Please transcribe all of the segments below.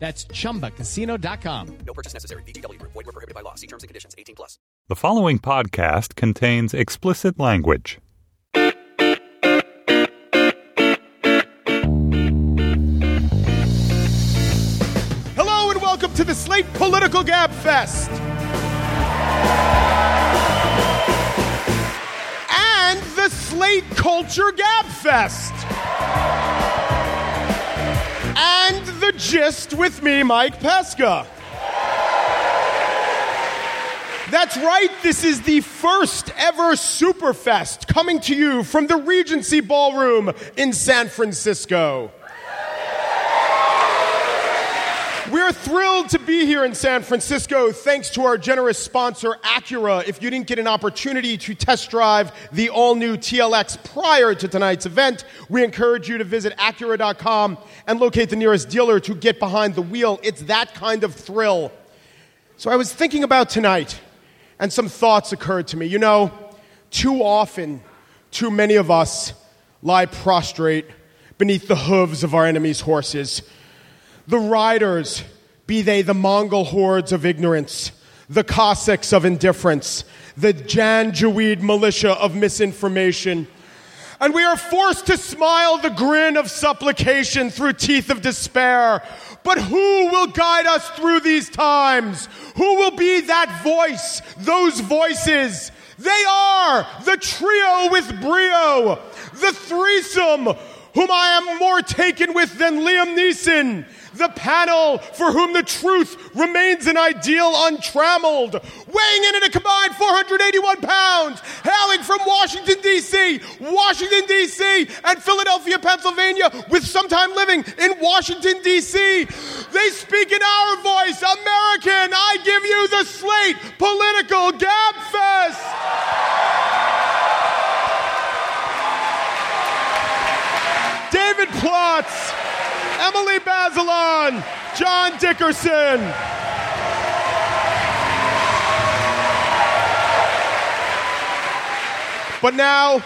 That's chumbacasino.com. No purchase necessary. VGW Group. Void were prohibited by law. See terms and conditions. 18 plus. The following podcast contains explicit language. Hello and welcome to the Slate Political Gab Fest. And the Slate Culture Gab Fest. And gist with me, Mike Pesca. That's right, this is the first ever Superfest coming to you from the Regency Ballroom in San Francisco. We're thrilled to be here in San Francisco thanks to our generous sponsor, Acura. If you didn't get an opportunity to test drive the all new TLX prior to tonight's event, we encourage you to visit Acura.com and locate the nearest dealer to get behind the wheel. It's that kind of thrill. So I was thinking about tonight, and some thoughts occurred to me. You know, too often, too many of us lie prostrate beneath the hooves of our enemies' horses. The riders, be they the Mongol hordes of ignorance, the Cossacks of indifference, the Janjaweed militia of misinformation. And we are forced to smile the grin of supplication through teeth of despair. But who will guide us through these times? Who will be that voice, those voices? They are the trio with brio, the threesome, whom I am more taken with than Liam Neeson the panel for whom the truth remains an ideal untrammeled, weighing in at a combined 481 pounds, hailing from Washington, D.C., Washington, D.C., and Philadelphia, Pennsylvania, with some time living in Washington, D.C. They speak in our voice, American. I give you the slate political gab fest. David Plotz. Emily Bazelon, John Dickerson. But now,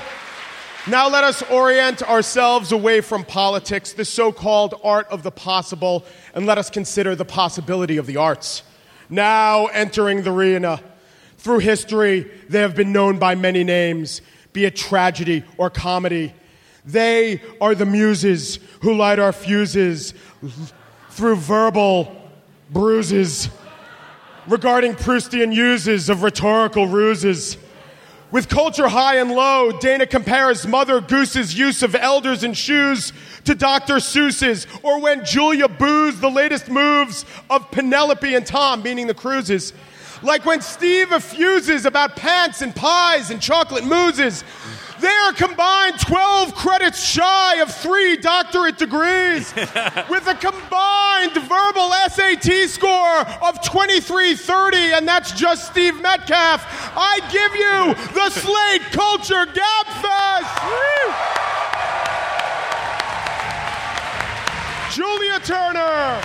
now let us orient ourselves away from politics, the so called art of the possible, and let us consider the possibility of the arts. Now entering the arena. Through history, they have been known by many names, be it tragedy or comedy. They are the muses who light our fuses through verbal bruises, regarding Proustian uses of rhetorical ruses. With culture high and low, Dana compares Mother Goose's use of elders and shoes to Dr. Seuss's, or when Julia boos the latest moves of Penelope and Tom, meaning the cruises. Like when Steve effuses about pants and pies and chocolate mousses. They are combined 12 credits shy of three doctorate degrees with a combined verbal SAT score of 2330, and that's just Steve Metcalf. I give you the Slate Culture Gab Fest. Julia Turner,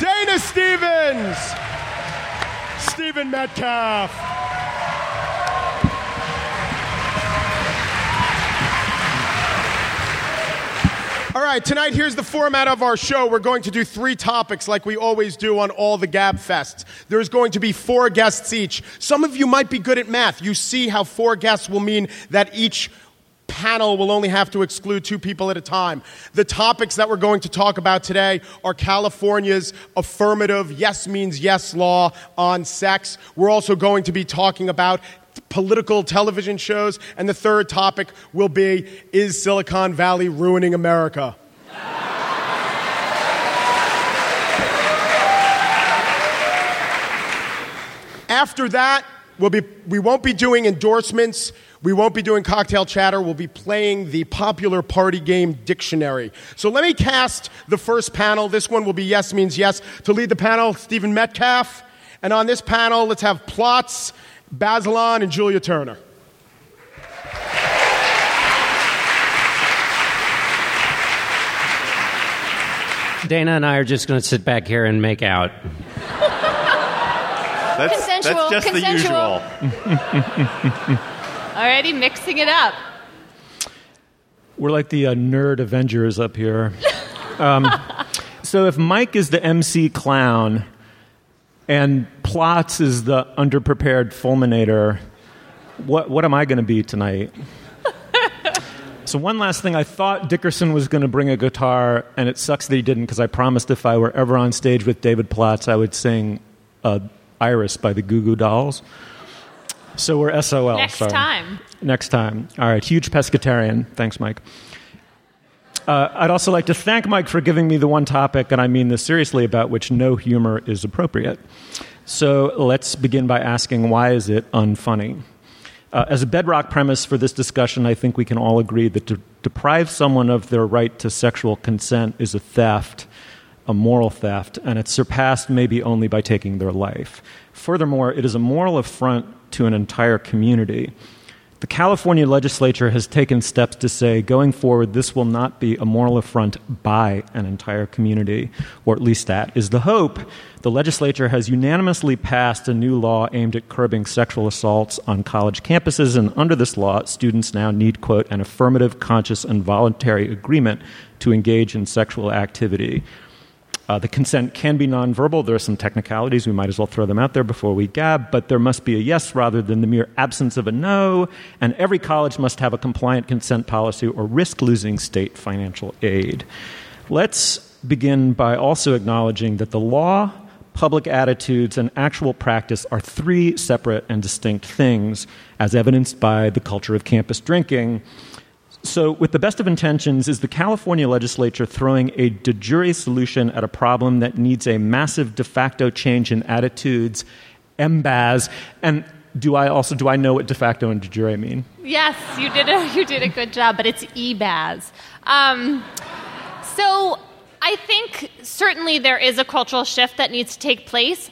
Dana Stevens, Stephen Metcalf. All right, tonight here's the format of our show. We're going to do three topics like we always do on all the Gab Fests. There's going to be four guests each. Some of you might be good at math. You see how four guests will mean that each panel will only have to exclude two people at a time. The topics that we're going to talk about today are California's affirmative yes means yes law on sex. We're also going to be talking about political television shows. And the third topic will be Is Silicon Valley ruining America? After that, we'll be, we won't be doing endorsements. We won't be doing cocktail chatter. We'll be playing the popular party game dictionary. So let me cast the first panel. This one will be yes means yes. To lead the panel, Stephen Metcalf And on this panel, let's have Plotz, Bazelon, and Julia Turner. Dana and I are just going to sit back here and make out. That's, Consensual, That's just consensual. the usual. Already mixing it up. We're like the uh, nerd Avengers up here. um, so if Mike is the MC clown and Plotz is the underprepared fulminator, what, what am I going to be tonight? so one last thing, I thought Dickerson was going to bring a guitar, and it sucks that he didn't because I promised if I were ever on stage with David Plotz, I would sing uh, Iris by the Goo Goo Dolls. So we're SOL. Next sorry. time. Next time. All right. Huge pescatarian. Thanks, Mike. Uh, I'd also like to thank Mike for giving me the one topic, and I mean this seriously, about which no humor is appropriate. So let's begin by asking why is it unfunny? Uh, as a bedrock premise for this discussion, I think we can all agree that to deprive someone of their right to sexual consent is a theft, a moral theft, and it's surpassed maybe only by taking their life. Furthermore, it is a moral affront to an entire community. The California legislature has taken steps to say, going forward, this will not be a moral affront by an entire community, or at least that is the hope. The legislature has unanimously passed a new law aimed at curbing sexual assaults on college campuses, and under this law, students now need, quote, an affirmative, conscious, and voluntary agreement to engage in sexual activity. Uh, the consent can be nonverbal. There are some technicalities. We might as well throw them out there before we gab, but there must be a yes rather than the mere absence of a no. And every college must have a compliant consent policy or risk losing state financial aid. Let's begin by also acknowledging that the law, public attitudes, and actual practice are three separate and distinct things, as evidenced by the culture of campus drinking. So, with the best of intentions, is the California legislature throwing a de jure solution at a problem that needs a massive de facto change in attitudes, MBAS, and do I also do I know what de facto and de jure mean? Yes, you did a you did a good job, but it's EBAS. Um, so I think certainly there is a cultural shift that needs to take place.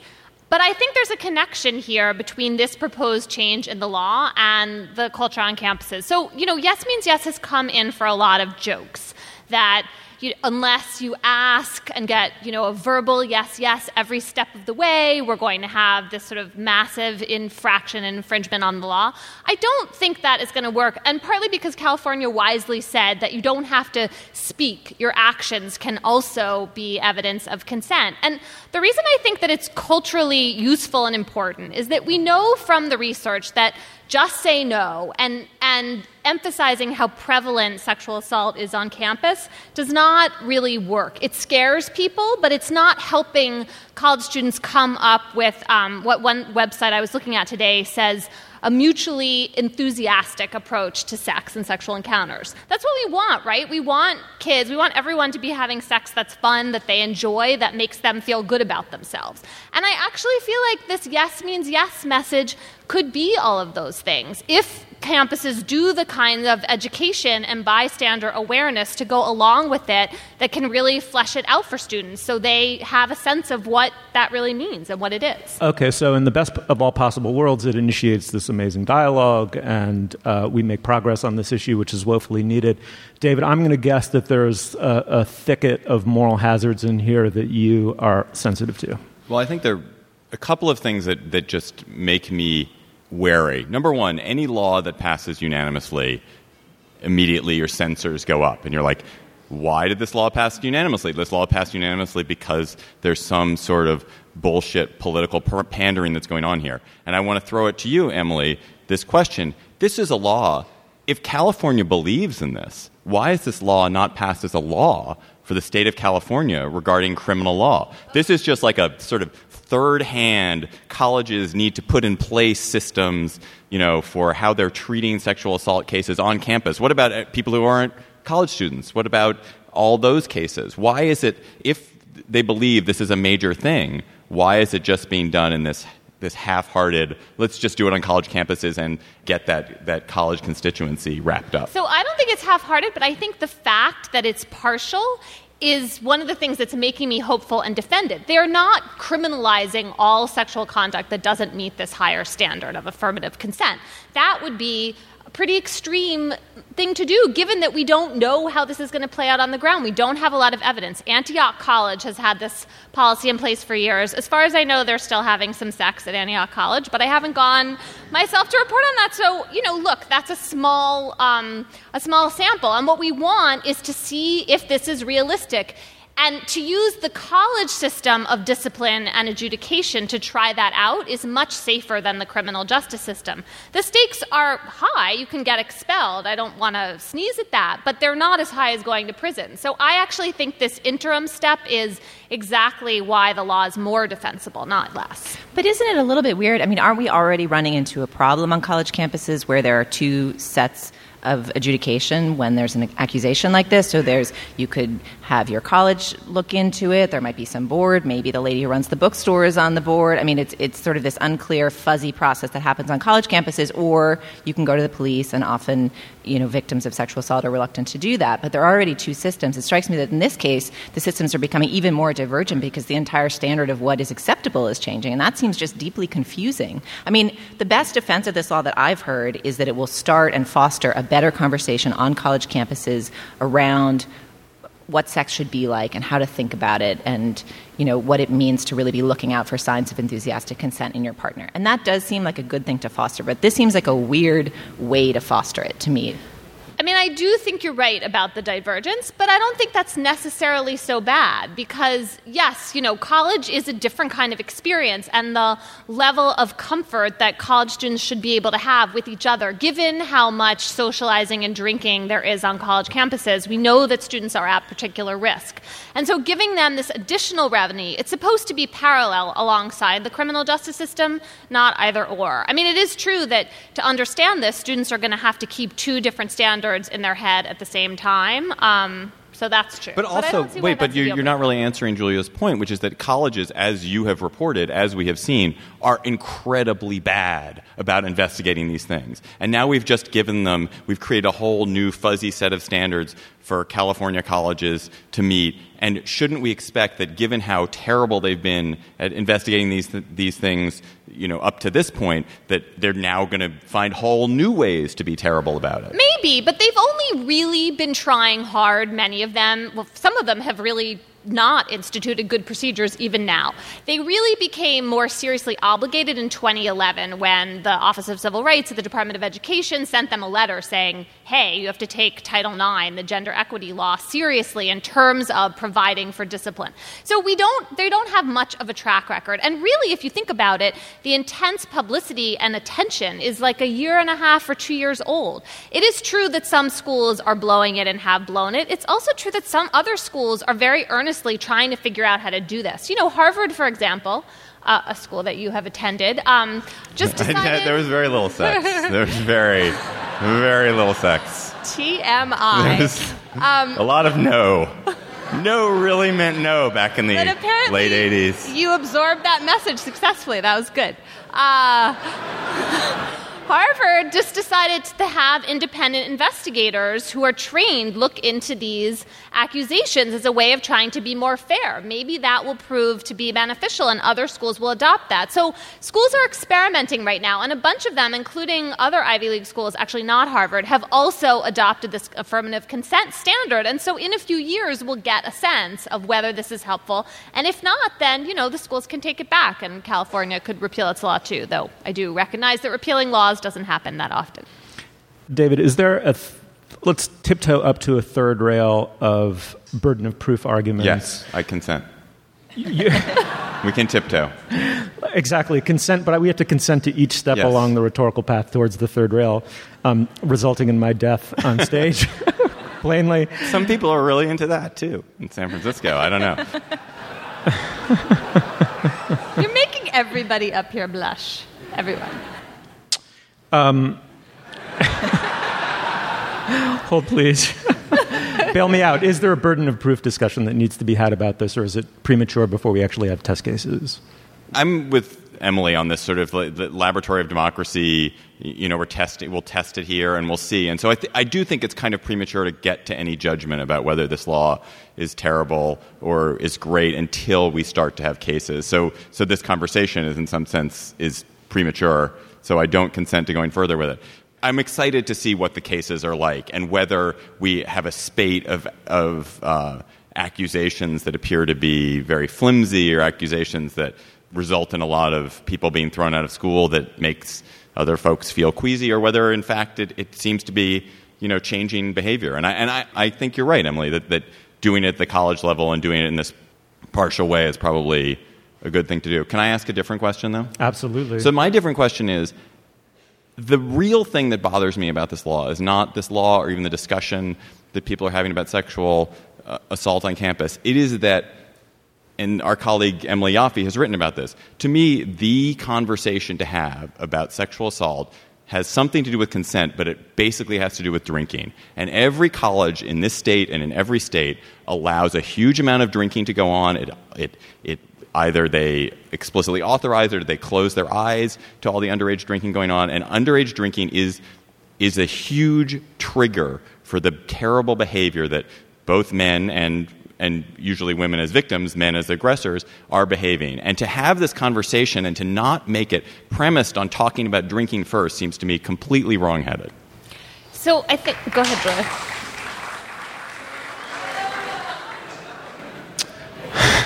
But I think there's a connection here between this proposed change in the law and the culture on campuses. So, you know, yes means yes has come in for a lot of jokes that you, unless you ask and get, you know, a verbal yes, yes every step of the way, we're going to have this sort of massive infraction and infringement on the law. I don't think that is going to work, and partly because California wisely said that you don't have to speak, your actions can also be evidence of consent. And the reason I think that it's culturally useful and important is that we know from the research that just say no and, and emphasizing how prevalent sexual assault is on campus does not really work. It scares people, but it's not helping college students come up with um, what one website I was looking at today says a mutually enthusiastic approach to sex and sexual encounters. That's what we want, right? We want kids, we want everyone to be having sex that's fun, that they enjoy, that makes them feel good about themselves. And I actually feel like this yes means yes message could be all of those things if campuses do the kind of education and bystander awareness to go along with it that can really flesh it out for students so they have a sense of what that really means and what it is. Okay, so in the best of all possible worlds, it initiates this amazing dialogue, and uh, we make progress on this issue, which is woefully needed. David, I'm going to guess that there's a, a thicket of moral hazards in here that you are sensitive to. Well, I think there are a couple of things that, that just make me wary. Number one, any law that passes unanimously, immediately your censors go up, and you're like, why did this law pass unanimously? This law passed unanimously because there's some sort of bullshit political pandering that's going on here. And I want to throw it to you, Emily, this question. This is a law. If California believes in this, why is this law not passed as a law for the state of California regarding criminal law? This is just like a sort of third hand colleges need to put in place systems you know for how they're treating sexual assault cases on campus. What about uh, people who aren't college students? What about all those cases? Why is it if they believe this is a major thing why is it just being done in this this half-hearted let's just do it on college campuses and get that, that college constituency wrapped up? So i don't think it's half-hearted but i think the fact that it's partial is one of the things that's making me hopeful and defended. They're not criminalizing all sexual conduct that doesn't meet this higher standard of affirmative consent. That would be pretty extreme thing to do given that we don't know how this is going to play out on the ground. We don't have a lot of evidence. Antioch College has had this policy in place for years. As far as I know, they're still having some sex at Antioch College, but I haven't gone myself to report on that. So, you know, look, that's a small, um, a small sample. And what we want is to see if this is realistic and to use the college system of discipline and adjudication to try that out is much safer than the criminal justice system. The stakes are high. You can get expelled. I don't want to sneeze at that, but they're not as high as going to prison. So I actually think this interim step is exactly why the law is more defensible, not less. But isn't it a little bit weird? I mean, aren't we already running into a problem on college campuses where there are two sets of adjudication when there's an accusation like this. So there's you could have your college look into it. There might be some board. Maybe the lady who runs the bookstore is on the board. I mean, it's it's sort of this unclear, fuzzy process that happens on college campuses. Or you can go to the police, and often you know victims of sexual assault are reluctant to do that. But there are already two systems. It strikes me that in this case, the systems are becoming even more divergent because the entire standard of what is acceptable is changing, and that seems just deeply confusing. I mean, the best defense of this law that I've heard is that it will start and foster a better conversation on college campuses around what sex should be like and how to think about it and you know what it means to really be looking out for signs of enthusiastic consent in your partner. And that does seem like a good thing to foster but this seems like a weird way to foster it to me I mean, I do think you're right about the divergence, but I don't think that's necessarily so bad because, yes, you know, college is a different kind of experience, and the level of comfort that college students should be able to have with each other, given how much socializing and drinking there is on college campuses, we know that students are at particular risk. And so, giving them this additional revenue, it's supposed to be parallel alongside the criminal justice system, not either or. I mean, it is true that to understand this, students are going to have to keep two different standards in their head at the same time. Um, so that's true. But also, why wait, but you're, you're not really answering Julia's point, which is that colleges, as you have reported, as we have seen, are incredibly bad about investigating these things. And now we've just given them, we've created a whole new fuzzy set of standards for California colleges to meet. And shouldn't we expect that, given how terrible they've been at investigating these these things, you know, up to this point, that they're now going to find whole new ways to be terrible about it? Maybe, but they've only really been trying hard, many of them. Well, some of them have really not instituted good procedures even now. They really became more seriously obligated in 2011 when the Office of Civil Rights at the Department of Education sent them a letter saying, hey, you have to take Title IX, the gender equity law, seriously in terms of providing for discipline. So we don't, they don't have much of a track record. And really, if you think about it, the intense publicity and attention is like a year and a half or two years old. It is true that some schools are blowing it and have blown it. It's also true that some other schools are very earnestly trying to figure out how to do this. You know, Harvard, for example, uh, a school that you have attended, um, just decided. there was very little sex. There was very, very little sex. TMI. Um, a lot of no. No really meant no back in the But apparently, late 80s. you absorbed that message successfully. That was good. Uh, Harvard just decided to have independent investigators who are trained look into these accusations as a way of trying to be more fair. Maybe that will prove to be beneficial and other schools will adopt that. So schools are experimenting right now, and a bunch of them, including other Ivy League schools, actually not Harvard, have also adopted this affirmative consent standard. And so in a few years, we'll get a sense of whether this is helpful. And if not, then, you know, the schools can take it back, and California could repeal its law too, though I do recognize that repealing laws doesn't happen that often. David, is there a. Th- let's tiptoe up to a third rail of burden of proof arguments. Yes, I consent. You- We can tiptoe. exactly, consent, but we have to consent to each step Yes. along the rhetorical path towards the third rail, um, resulting in my death on stage. Plainly. Some people are really into that too in San Francisco. I don't know. You're making everybody up here blush. Everyone. Um, hold, please. Bail me out. Is there a burden of proof discussion that needs to be had about this, or is it premature before we actually have test cases? I'm with Emily on this sort of like, the laboratory of democracy. You know, we're testing, we'll test it here, and we'll see. And so I, th- I do think it's kind of premature to get to any judgment about whether this law is terrible or is great until we start to have cases. So, so this conversation is, in some sense, is premature. So I don't consent to going further with it. I'm excited to see what the cases are like and whether we have a spate of, of uh, accusations that appear to be very flimsy or accusations that result in a lot of people being thrown out of school that makes other folks feel queasy or whether in fact it, it seems to be you know changing behavior and I, and I, I think you're right Emily that, that doing it at the college level and doing it in this partial way is probably a good thing to do can I ask a different question though Absolutely. so my different question is the real thing that bothers me about this law is not this law or even the discussion that people are having about sexual uh, assault on campus. It is that, and our colleague Emily Yoffe has written about this. To me, the conversation to have about sexual assault has something to do with consent, but it basically has to do with drinking. And every college in this state and in every state allows a huge amount of drinking to go on. It, it, it either they explicitly authorize or they close their eyes to all the underage drinking going on. And underage drinking is, is a huge trigger for the terrible behavior that both men and and usually women as victims, men as aggressors, are behaving. And to have this conversation and to not make it premised on talking about drinking first seems to me completely wrongheaded. So I think. Go ahead, Brother.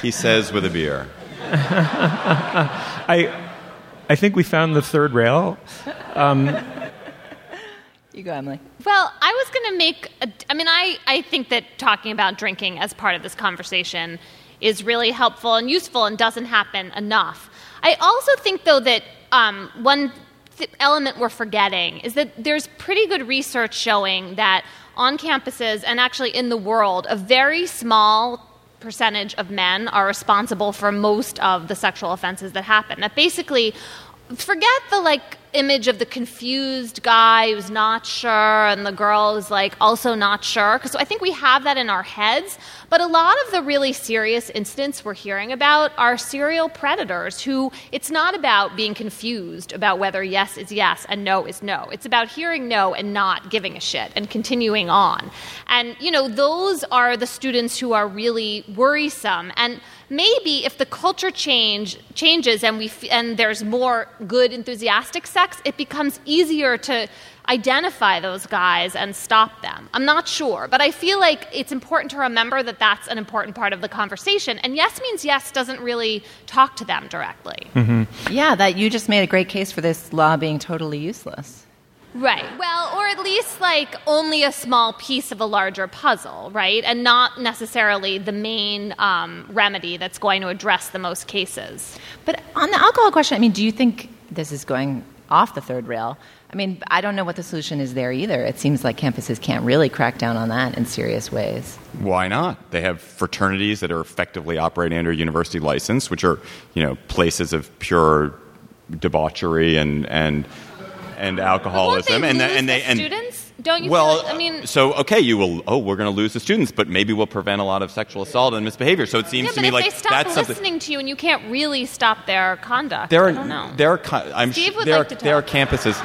He says with a beer. I, I think we found the third rail. Um, You go, Emily. Well, I was going to make. A, I mean, I, I think that talking about drinking as part of this conversation is really helpful and useful and doesn't happen enough. I also think, though, that um, one th- element we're forgetting is that there's pretty good research showing that on campuses and actually in the world, a very small percentage of men are responsible for most of the sexual offenses that happen. That basically, forget the like image of the confused guy who's not sure and the girl is like also not sure because i think we have that in our heads but a lot of the really serious incidents we're hearing about are serial predators who it's not about being confused about whether yes is yes and no is no. It's about hearing no and not giving a shit and continuing on. And you know those are the students who are really worrisome. And maybe if the culture change changes and we f- and there's more good enthusiastic sex it becomes easier to identify those guys and stop them i'm not sure but i feel like it's important to remember that that's an important part of the conversation and yes means yes doesn't really talk to them directly Yeah, that you just made a great case for this law being totally useless. Right. Well, or at least like only a small piece of a larger puzzle, right? And not necessarily the main um, remedy that's going to address the most cases. But on the alcohol question, I mean, do you think this is going off the third rail? I mean, I don't know what the solution is there either. It seems like campuses can't really crack down on that in serious ways. Why not? They have fraternities that are effectively operating under university license, which are, you know, places of pure debauchery and and and alcoholism. And lose and they the and students? Don't you? well, like, I mean, so okay, you will. Oh, we're going to lose the students, but maybe we'll prevent a lot of sexual assault and misbehavior. So it seems yeah, to me if like they stop that's something. listening to you and you can't really stop their conduct, There I are don't know. there are I'm Steve would there like are, to there are campuses.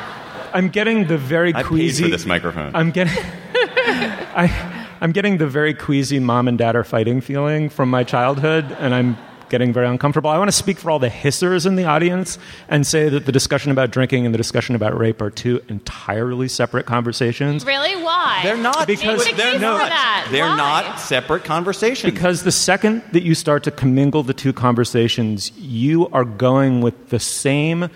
I'm getting the very I paid queasy. for this microphone. I'm getting. I, I'm getting the very queasy mom and dad are fighting feeling from my childhood, and I'm getting very uncomfortable. I want to speak for all the hissers in the audience and say that the discussion about drinking and the discussion about rape are two entirely separate conversations. really? Why? They're not Because Make the they're not. for that. They're Why? not separate conversations. Because the second that you start to commingle the two conversations, you are going with the same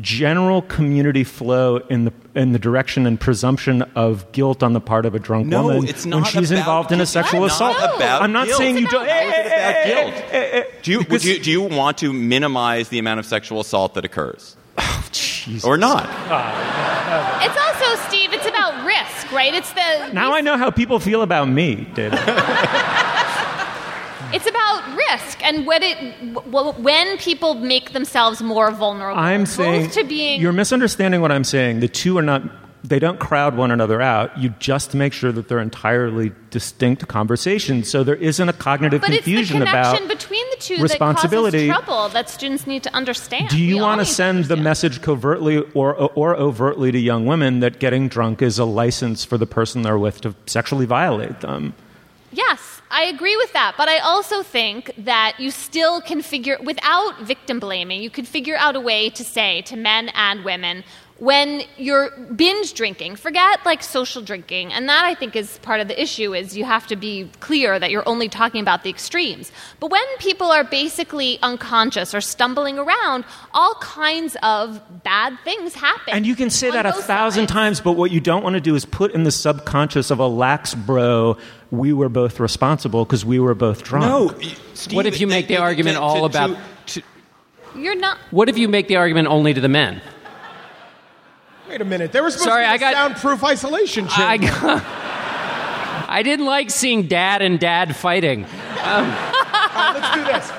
general community flow in the in the direction and presumption of guilt on the part of a drunk No, woman it's when she's about involved in a sexual It's not assault. about I'm not guilt. saying you It's don't. about- Hey, about guilt. hey, hey, hey. Do you, Because- do you do you want to minimize the amount of sexual assault that occurs, oh, Jesus. or not? It's also, Steve. It's about risk, right? It's the Now I know how people feel about me, David. It's about risk and when it when people make themselves more vulnerable. I'm saying to being you're misunderstanding what I'm saying. The two are not. They don't crowd one another out. You just make sure that they're entirely distinct conversations, so there isn't a cognitive but it's the confusion connection about. between the to responsibility. that trouble that students need to understand. Do you We want to send the message covertly or, or overtly to young women that getting drunk is a license for the person they're with to sexually violate them? Yes, I agree with that. But I also think that you still can figure, without victim blaming, you could figure out a way to say to men and women, when you're binge drinking, forget like social drinking. And that I think is part of the issue is you have to be clear that you're only talking about the extremes. But when people are basically unconscious or stumbling around, all kinds of bad things happen. And you can say that a thousand times, but what you don't want to do is put in the subconscious of a lax bro, we were both responsible because we were both drunk. No, what if you make the argument all about? You're not. What if you make the argument only to the men? Wait a minute. There was supposed Sorry, to be I a got- soundproof isolation I chamber. got- I didn't like seeing dad and dad fighting. Um, Let's do this.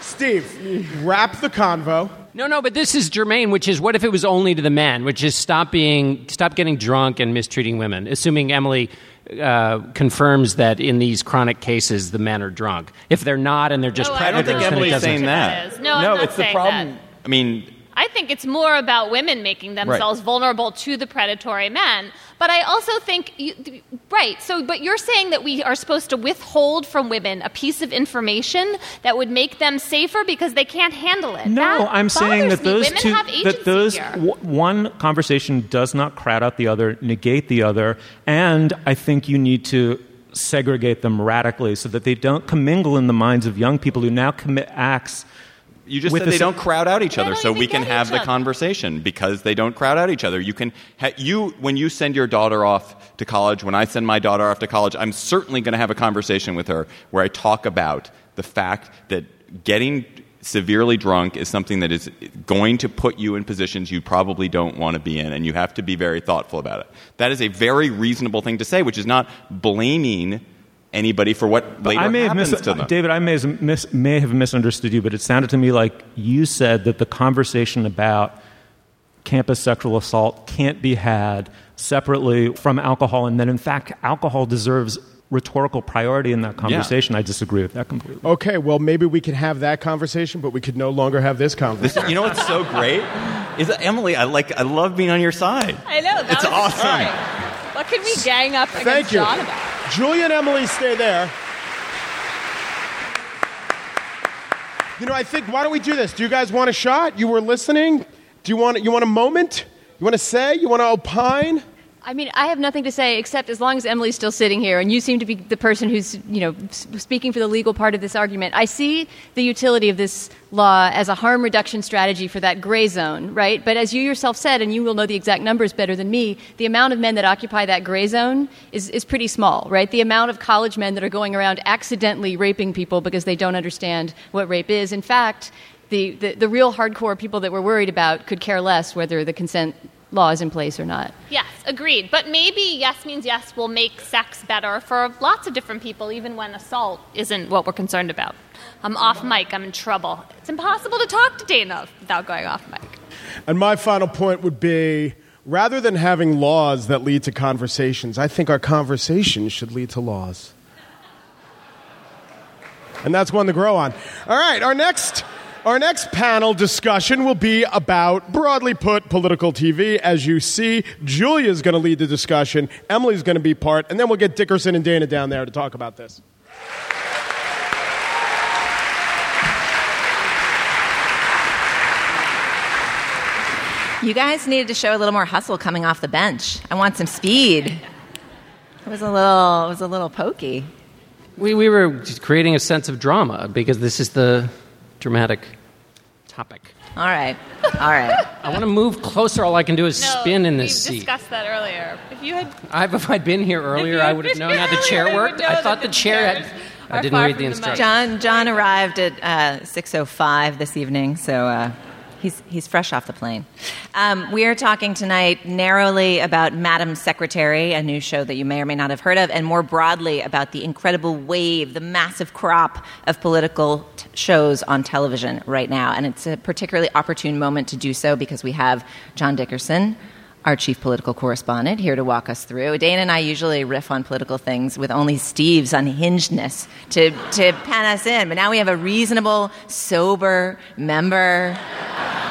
Steve, wrap the convo. no, no, but this is germane, which is what if it was only to the men, which is stop being, stop getting drunk and mistreating women, assuming Emily uh, confirms that in these chronic cases the men are drunk. If they're not and they're just No, I predators, I don't think Emily's doesn't- saying that. is. No, I'm not it's the problem. that. I mean, I think it's more about women making themselves vulnerable to the predatory men. But I also think, you, right, so, but you're saying that we are supposed to withhold from women a piece of information that would make them safer because they can't handle it. No, That I'm saying that those women two, have agency that those w- one conversation does not crowd out the other, negate the other, and I think you need to segregate them radically so that they don't commingle in the minds of young people who now commit acts. You just said the they sa- don't crowd out each other, so we can have the other. conversation because they don't crowd out each other. You can ha- you when you send your daughter off to college. When I send my daughter off to college, I'm certainly going to have a conversation with her where I talk about the fact that getting severely drunk is something that is going to put you in positions you probably don't want to be in, and you have to be very thoughtful about it. That is a very reasonable thing to say, which is not blaming anybody for what later I may have happens mis- to them. David, I may have, mis- may have misunderstood you, but it sounded to me like you said that the conversation about campus sexual assault can't be had separately from alcohol, and that in fact, alcohol deserves rhetorical priority in that conversation. I disagree with that completely. Okay, well, maybe we can have that conversation, but we could no longer have this This, conversation. you know what's so great is that Emily. I like. I love being on your side. I know. That It's was awesome. exciting. What could we gang up against Thank you. John about? Julia and Emily, stay there. You know, I think, why don't we do this? Do you guys want a shot? You were listening? Do you want, you want a moment? You want to say? You want to opine? I mean, I have nothing to say except as long as Emily's still sitting here, and you seem to be the person who's, you know, speaking for the legal part of this argument. I see the utility of this law as a harm reduction strategy for that gray zone, right? But as you yourself said, and you will know the exact numbers better than me, the amount of men that occupy that gray zone is, is pretty small, right? The amount of college men that are going around accidentally raping people because they don't understand what rape is. In fact, the, the, the real hardcore people that we're worried about could care less whether the consent law is in place or not. Yes, agreed. But maybe yes means yes will make sex better for lots of different people, even when assault isn't what we're concerned about. I'm off mic, I'm in trouble. It's impossible to talk to Dana without going off mic. And my final point would be rather than having laws that lead to conversations, I think our conversations should lead to laws. And that's one to grow on. All right, our next. Our next panel discussion will be about, broadly put, political TV. As you see, Julia's going to lead the discussion, Emily's going to be part, and then we'll get Dickerson and Dana down there to talk about this. You guys needed to show a little more hustle coming off the bench. I want some speed. It was a little, it was a little pokey. We, we were creating a sense of drama because this is the dramatic topic. All right, all right. I want to move closer. All I can do is No, spin in this seat. We discussed that earlier. If you had I've, if I'd been here earlier, I would have known how the chair earlier, you would worked. I thought the the chair had. I didn't read the the instructions. John, John arrived at uh, 6.05 this evening, so uh, he's, he's fresh off the plane. Um, we are talking tonight narrowly about Madam Secretary, a new show that you may or may not have heard of, and more broadly about the incredible wave, the massive crop of political t- shows on television right now. And it's a particularly opportune moment to do so because we have John Dickerson our chief political correspondent, here to walk us through. Dana and I usually riff on political things with only Steve's unhingedness to, to pen us in, but now we have a reasonable, sober member.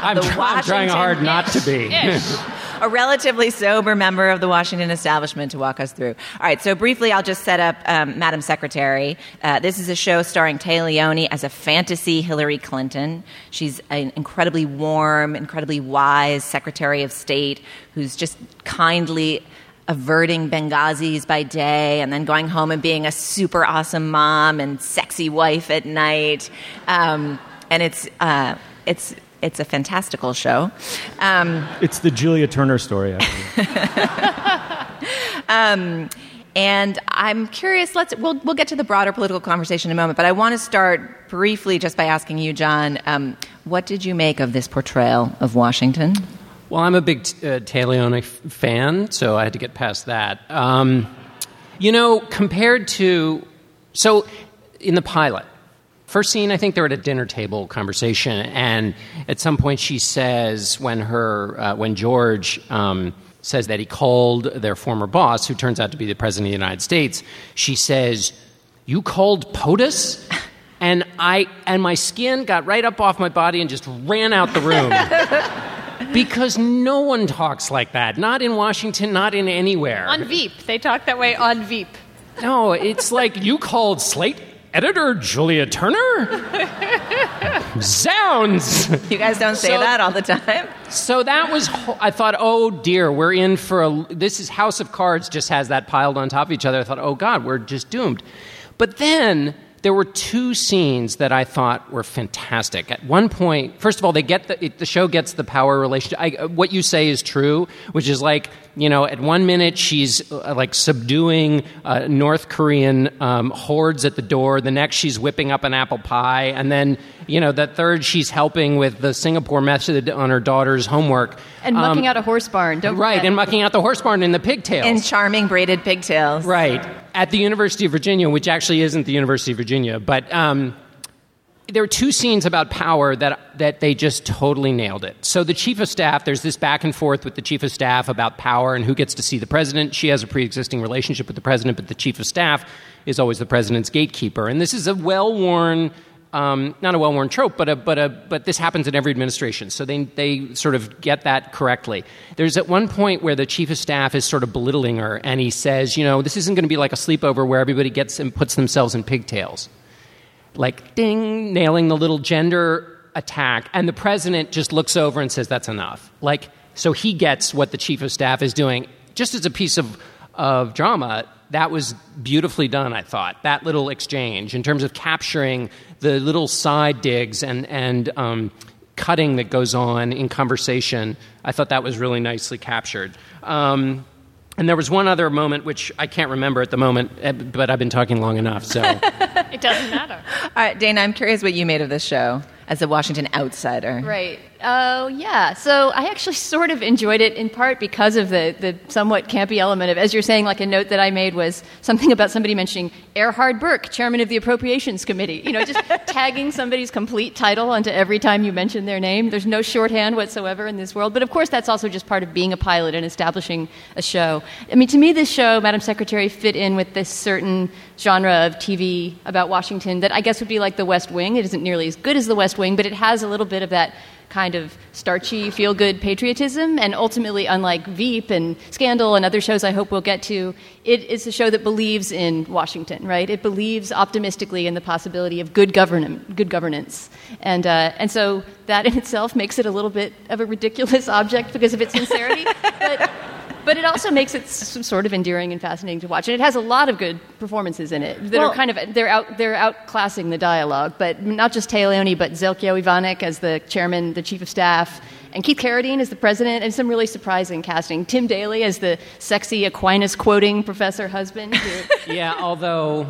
I'm, try- I'm trying hard not to be. a relatively sober member of the Washington establishment to walk us through. All right, so briefly, I'll just set up um, Madam Secretary. Uh, this is a show starring Téa Leoni as a fantasy Hillary Clinton. She's an incredibly warm, incredibly wise Secretary of State who's just kindly averting Benghazis by day and then going home and being a super awesome mom and sexy wife at night. Um, and it's, uh, it's, it's a fantastical show. Um, It's the Julia Turner story. Actually. um, and I'm curious. Let's we'll we'll get to the broader political conversation in a moment. But I want to start briefly just by asking you, John, um, what did you make of this portrayal of Washington? Well, I'm a big uh, Téa Leoni f- fan, so I had to get past that. Um, you know, compared to. So, in the pilot, first scene, I think they're at a dinner table conversation, and at some point she says, when her. Uh, when George. Um, says that he called their former boss, who turns out to be the president of the United States, she says, You called POTUS? And I and my skin got right up off my body and just ran out the room. because no one talks like that. Not in Washington, not in anywhere. On Veep. They talk that way on Veep. No, it's like you called Slate editor Julia Turner? Zounds! You guys don't say So- that all the time. So that was, I thought, oh dear, we're in for a. This is House of Cards, just has that piled on top of each other. I thought, oh God, we're just doomed. But then there were two scenes that I thought were fantastic. At one point, first of all, they get the, it, the show gets the power relationship. I, what you say is true, which is like, you know, at one minute she's uh, like subduing uh, North Korean um, hordes at the door, the next she's whipping up an apple pie, and then, you know, the third she's helping with the Singapore method on her daughter's homework. And mucking Um, out a horse barn. Don't Right, forget. and mucking out the horse barn in the pigtails. and charming braided pigtails. Right. At the University of Virginia, which actually isn't the University of Virginia, but um, there are two scenes about power that, that they just totally nailed it. So the chief of staff, there's this back and forth with the chief of staff about power and who gets to see the president. She has a pre-existing relationship with the president, but the chief of staff is always the president's gatekeeper. And this is a well-worn um, not a well-worn trope, but a, but a, but this happens in every administration. So they they sort of get that correctly. There's at one point where the chief of staff is sort of belittling her, and he says, you know, this isn't going to be like a sleepover where everybody gets and puts themselves in pigtails, like ding, nailing the little gender attack, and the president just looks over and says, that's enough. Like so, he gets what the chief of staff is doing, just as a piece of of drama. That was beautifully done, I thought. That little exchange in terms of capturing the little side digs and, and um, cutting that goes on in conversation, I thought that was really nicely captured. Um, and there was one other moment which I can't remember at the moment, eh, but I've been talking long enough, so. It doesn't matter. All right, Dana, I'm curious what you made of this show as a Washington outsider. Right. Oh, yeah. So I actually sort of enjoyed it in part because of the, the somewhat campy element of, as you're saying, like a note that I made was something about somebody mentioning Erhard Burke, chairman of the Appropriations Committee. You know, just tagging somebody's complete title onto every time you mention their name. There's no shorthand whatsoever in this world. But of course, that's also just part of being a pilot and establishing a show. I mean, to me, this show, Madam Secretary, fit in with this certain genre of TV about Washington that I guess would be like The West Wing. It isn't nearly as good as The West Wing, but it has a little bit of that kind of starchy, feel good patriotism. And ultimately, unlike Veep and Scandal and other shows I hope we'll get to, it is a show that believes in Washington, right? It believes optimistically in the possibility of good, govern- good governance. And, uh, and so that in itself makes it a little bit of a ridiculous object because of its sincerity. but, but it also makes it sort of endearing and fascinating to watch. And it has a lot of good performances in it that Well- are kind of they're out they're outclassing the dialogue. But not just Téa Leoni, but Željko Ivanek as the chairman, the chief of staff, and Keith Carradine as the president, and some really surprising casting. Tim Daly as the sexy Aquinas quoting professor husband. who- yeah, although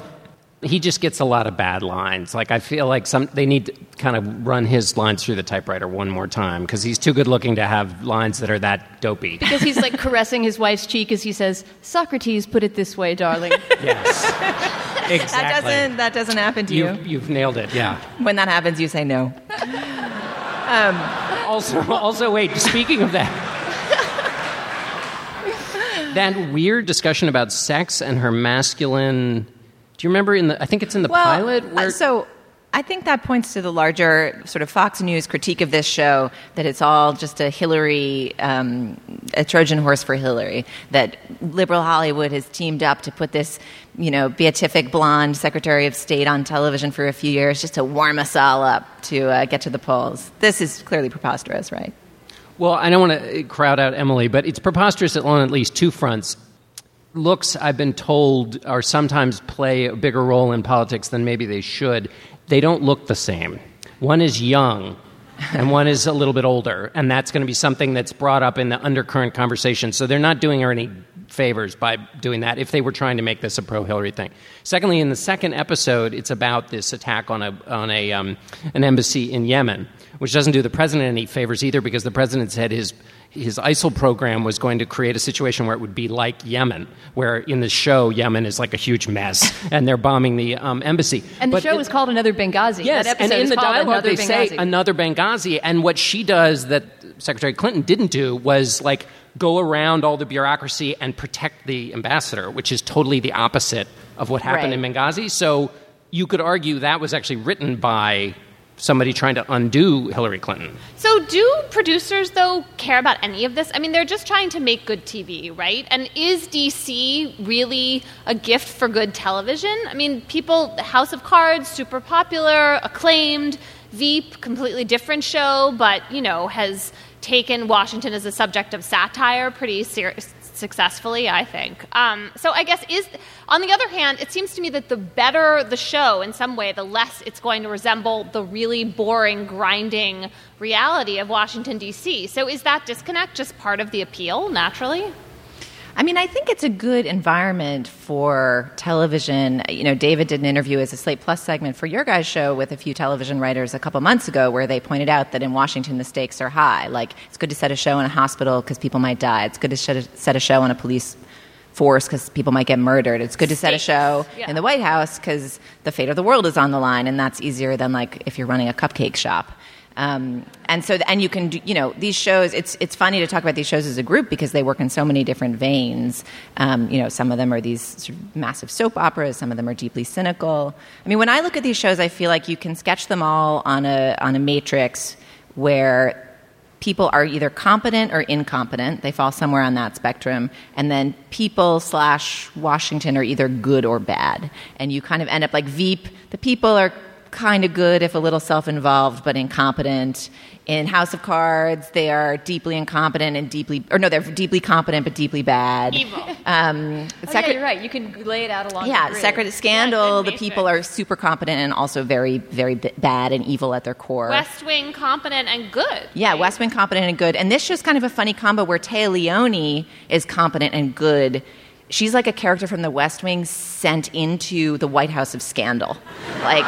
he just gets a lot of bad lines. Like I feel like some they need to kind of run his lines through the typewriter one more time because he's too good looking to have lines that are that dopey. because he's like caressing his wife's cheek as he says, "Socrates put it this way, darling." Yes, exactly. That doesn't that doesn't happen to you. You've, you've nailed it. Yeah. When that happens, you say no. Um, also, also, wait. Speaking of that, that weird discussion about sex and her masculine. Do you remember in the? I think it's in the well, pilot. uh, Where, so I think that points to the larger sort of Fox News critique of this show that it's all just a Hillary, um, a Trojan horse for Hillary. That liberal Hollywood has teamed up to put this, you know, beatific blonde Secretary of State on television for a few years just to warm us all up to uh, get to the polls. This is clearly preposterous, right? Well, I don't want to crowd out Emily, but it's preposterous on at least two fronts. Looks, I've been told, are sometimes play a bigger role in politics than maybe they should. They don't look the same. One is young, and one is a little bit older, and that's going to be something that's brought up in the undercurrent conversation. So they're not doing her any favors by doing that if they were trying to make this a pro Hillary thing. Secondly, in the second episode, it's about this attack on a on a um, an embassy in Yemen, which doesn't do the president any favors either because the president said his his ISIL program was going to create a situation where it would be like Yemen, where in the show Yemen is like a huge mess and they're bombing the um, embassy. And the But show it- was called Another Benghazi. Yes, that and in the dialogue Another they say another Benghazi, and what she does that Secretary Clinton didn't do was like go around all the bureaucracy and protect the ambassador, which is totally the opposite of what happened Right. in Benghazi. So you could argue that was actually written by somebody trying to undo Hillary Clinton. So, do producers, though, care about any of this? I mean, they're just trying to make good TV, right? And is DC really a gift for good television? I mean, people, House of Cards, super popular, acclaimed, Veep, completely different show, but, you know, has taken Washington as a subject of satire pretty ser- successfully, I think. Um, so I guess is on the other hand, it seems to me that the better the show, in some way, the less it's going to resemble the really boring, grinding reality of Washington D.C. So is that disconnect just part of the appeal, naturally? I mean, I think it's a good environment for television. You know, David did an interview as a Slate Plus segment for your guys' show with a few television writers a couple months ago where they pointed out that in Washington the stakes are high. Like, it's good to set a show in a hospital because people might die. It's good to set a, show on a police force because people might get murdered. It's good to set a show yeah. in the White House because the fate of the world is on the line, and that's easier than like if you're running a cupcake shop. Um, and so, and you can do, you know, these shows. It's it's funny to talk about these shows as a group because they work in so many different veins. Um, you know, some of them are these sort of massive soap operas. Some of them are deeply cynical. I mean, when I look at these shows, I feel like you can sketch them all on a on a matrix where people are either competent or incompetent. They fall somewhere on that spectrum. And then people slash Washington are either good or bad. And you kind of end up like Veep. The people are kind of good if a little self involved, but incompetent. In House of Cards, they are deeply incompetent and deeply, or no, they're deeply competent but deeply bad. Evil. Um, Oh, Secret- yeah, you're right. You can lay it out along. yeah. Secret Scandal, the people are super competent and also very, very b- bad and evil at their core. West Wing, competent and good. Yeah, right? West Wing competent and good. And this show's kind of a funny combo where Téa Leoni is competent and good. She's like a character from the West Wing sent into the White House of scandal. Like,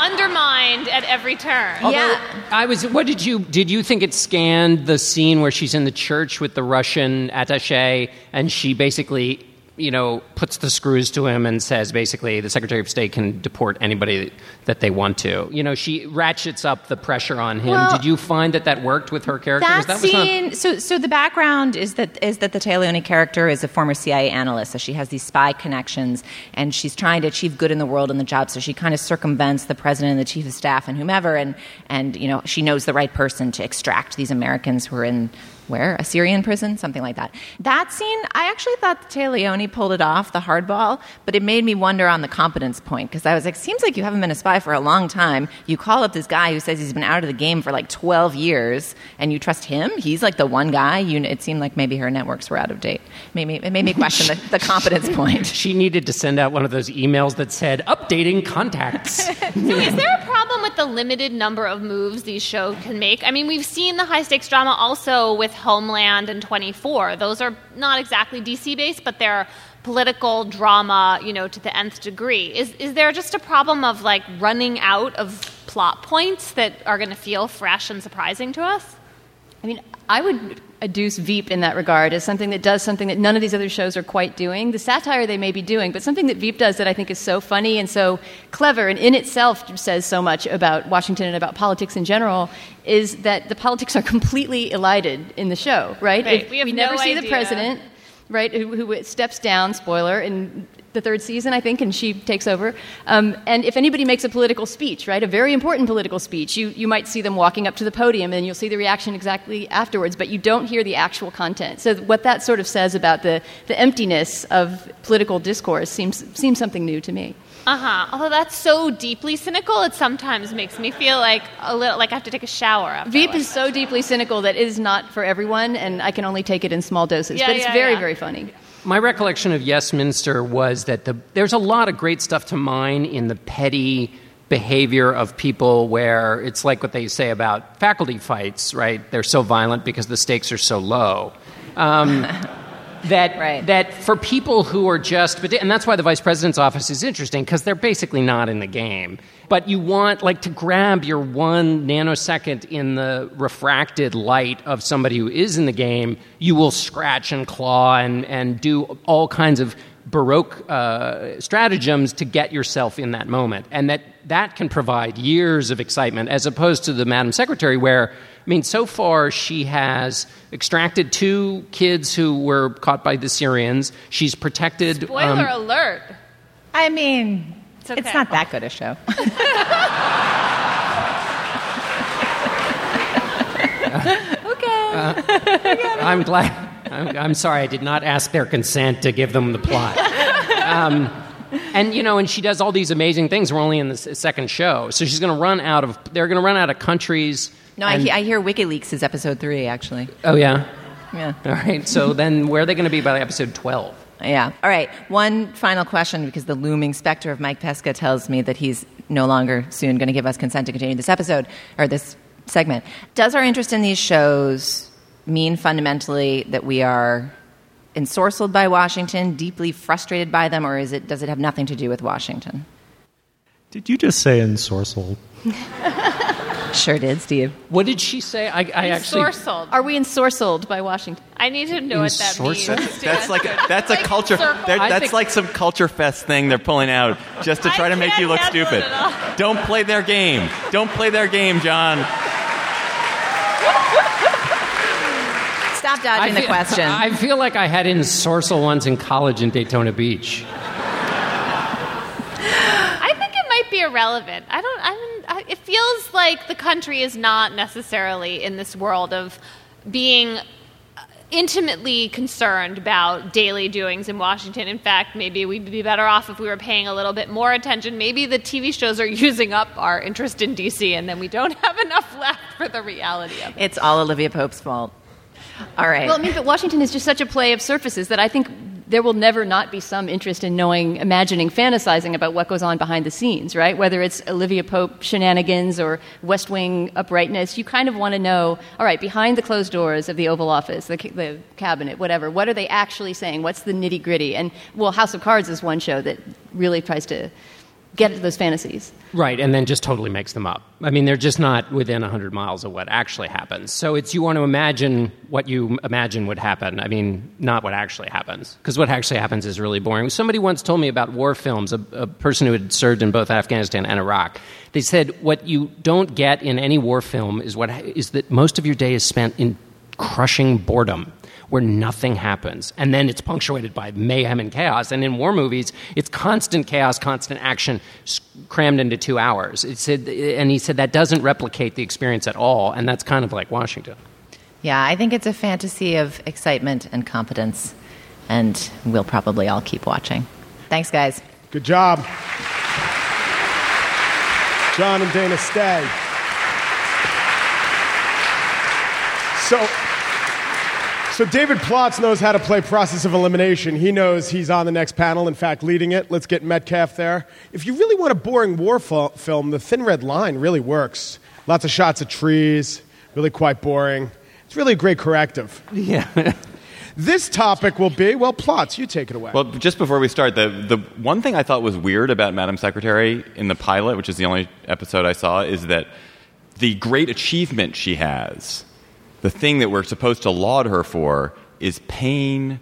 Undermined at every turn. yeah. I was. What did you did you think it scanned the scene where she's in the church with the Russian attaché and she basically, you know, puts the screws to him and says basically the Secretary of State can deport anybody that they want to. You know, she ratchets up the pressure on him. Well, did you find that that worked with her character? That, was not- scene. so, so the background is that is that the Leoni character is a former CIA analyst. So she has these spy connections, and she's trying to achieve good in the world in the job. So she kind of circumvents the president and the chief of staff and whomever, and and you know she knows the right person to extract these Americans who are in where a Syrian prison, something like that. That scene, I actually thought that Téa Leoni pulled it off, the hardball, but it made me wonder on the competence point because I was like, seems like you haven't been a spy for a long time. You call up this guy who says he's been out of the game for like 12 years, and you trust him? He's like the one guy. You, it seemed like maybe her networks were out of date. Made me, it made me question the, the competence point. She needed to send out one of those emails that said updating contacts. So is there a problem with the limited number of moves these shows can make? I mean, we've seen the high stakes drama also with Homeland and 24. Those are not exactly DC based, but they're political drama, you know, to the nth degree. Is is there just a problem of like running out of plot points that are going to feel fresh and surprising to us? I mean, I would adduce Veep in that regard as something that does something that none of these other shows are quite doing. The satire they may be doing, but something that Veep does that I think is so funny and so clever and in itself says so much about Washington and about politics in general is that the politics are completely elided in the show, right? Right. If- We have never no see the president. right, who, who steps down, spoiler, the third season, I think, and she takes over. Um, and if anybody makes a political speech, right, a very important political speech, you, you might see them walking up to the podium and you'll see the reaction exactly afterwards, but you don't hear the actual content. So, what that sort of says about the, the emptiness of political discourse seems, seems something new to me. Uh huh. Although that's so deeply cynical, it sometimes makes me feel like a little like I have to take a shower. After Veep is so deeply cynical that it is not for everyone, and I can only take it in small doses. Yeah, but it's yeah, very, yeah. very funny. My recollection of Yes Minister was that the, there's a lot of great stuff to mine in the petty behavior of people where it's like what they say about faculty fights, right? They're so violent because the stakes are so low. Um, that Right. that for people who are just and that's why the vice president's office is interesting because they're basically not in the game but you want like to grab your one nanosecond in the refracted light of somebody who is in the game you will scratch and claw and and do all kinds of baroque uh, stratagems to get yourself in that moment and that that can provide years of excitement as opposed to the madam secretary where I mean, so far she has extracted two kids who were caught by the Syrians. She's protected. Spoiler um, alert. I mean, It's it's, not that good a show. Okay. I'm glad. I'm, I'm sorry, I did not ask their consent to give them the plot. Um, and you know, and she does all these amazing things. We're only in the second show, so she's going to run out of. They're going to run out of countries. No, I, he- I hear WikiLeaks is episode three, actually. Oh yeah. Yeah. All right. So then, where are they going to be by episode twelve? Yeah. All right. One final question because the looming specter of Mike Pesca tells me that he's no longer soon going to give us consent to continue this episode or this segment. Does our interest in these shows mean fundamentally that we are ensorcelled by Washington, deeply frustrated by them, or is it, does it have nothing to do with Washington? Did you just say ensorcelled? Sure did, Steve. What did she say? I, I actually. Ensorcelled. Are we ensorcelled by Washington? I need to know what that means. Ensorcelled? That's like a, that's a Like culture. circle. that- I That's think- like some culture fest thing they're pulling out just to I try to make can't you look handle stupid. at all. Don't play their game. Don't play their game, John. Stop dodging the feel- question. I feel like I had ensorcel once in college in Daytona Beach. I think it might be irrelevant. I don't. I mean, I, it feels like the country is not necessarily in this world of being intimately concerned about daily doings in Washington. In fact, maybe we'd be better off if we were paying a little bit more attention. Maybe the TV shows are using up our interest in DC, and then we don't have enough left for the reality of it. it's all Olivia Pope's fault. All right. Well, I mean, but Washington is just such a play of surfaces that I think there will never not be some interest in knowing, imagining, fantasizing about what goes on behind the scenes, right? Whether it's Olivia Pope shenanigans or West Wing uprightness, you kind of want to know, all right, behind the closed doors of the Oval Office, the, the cabinet, whatever, what are they actually saying? What's the nitty gritty? And, well, House of Cards is one show that really tries to get at those fantasies. Right, and then just totally makes them up. I mean, they're just not within 100 miles of what actually happens. So it's you want to imagine what you imagine would happen. I mean, not what actually happens. Because what actually happens is really boring. Somebody once told me about war films, a, a person who had served in both Afghanistan and Iraq. They said what you don't get in any war film is, what, is that most of your day is spent in crushing boredom where nothing happens. And then it's punctuated by mayhem and chaos. And in war movies, it's constant chaos, constant action crammed into two hours. It said, and he said that doesn't replicate the experience at all. And that's kind of like Washington. Yeah, I think it's a fantasy of excitement and competence, and we'll probably all keep watching. Thanks, guys. Good job. John and Dana, stay. So, so David Plotz knows how to play process of elimination. He knows he's on the next panel, in fact, leading it. Let's get Metcalf there. If you really want a boring war fil- film, The Thin Red Line really works. Lots of shots of trees, really quite boring. It's really a great corrective. Yeah. This topic will be, well, Plotz, you take it away. Well, just before we start, the, the one thing I thought was weird about Madam Secretary in the pilot, which is the only episode I saw, is that the great achievement she has, the thing that we're supposed to laud her for, is paying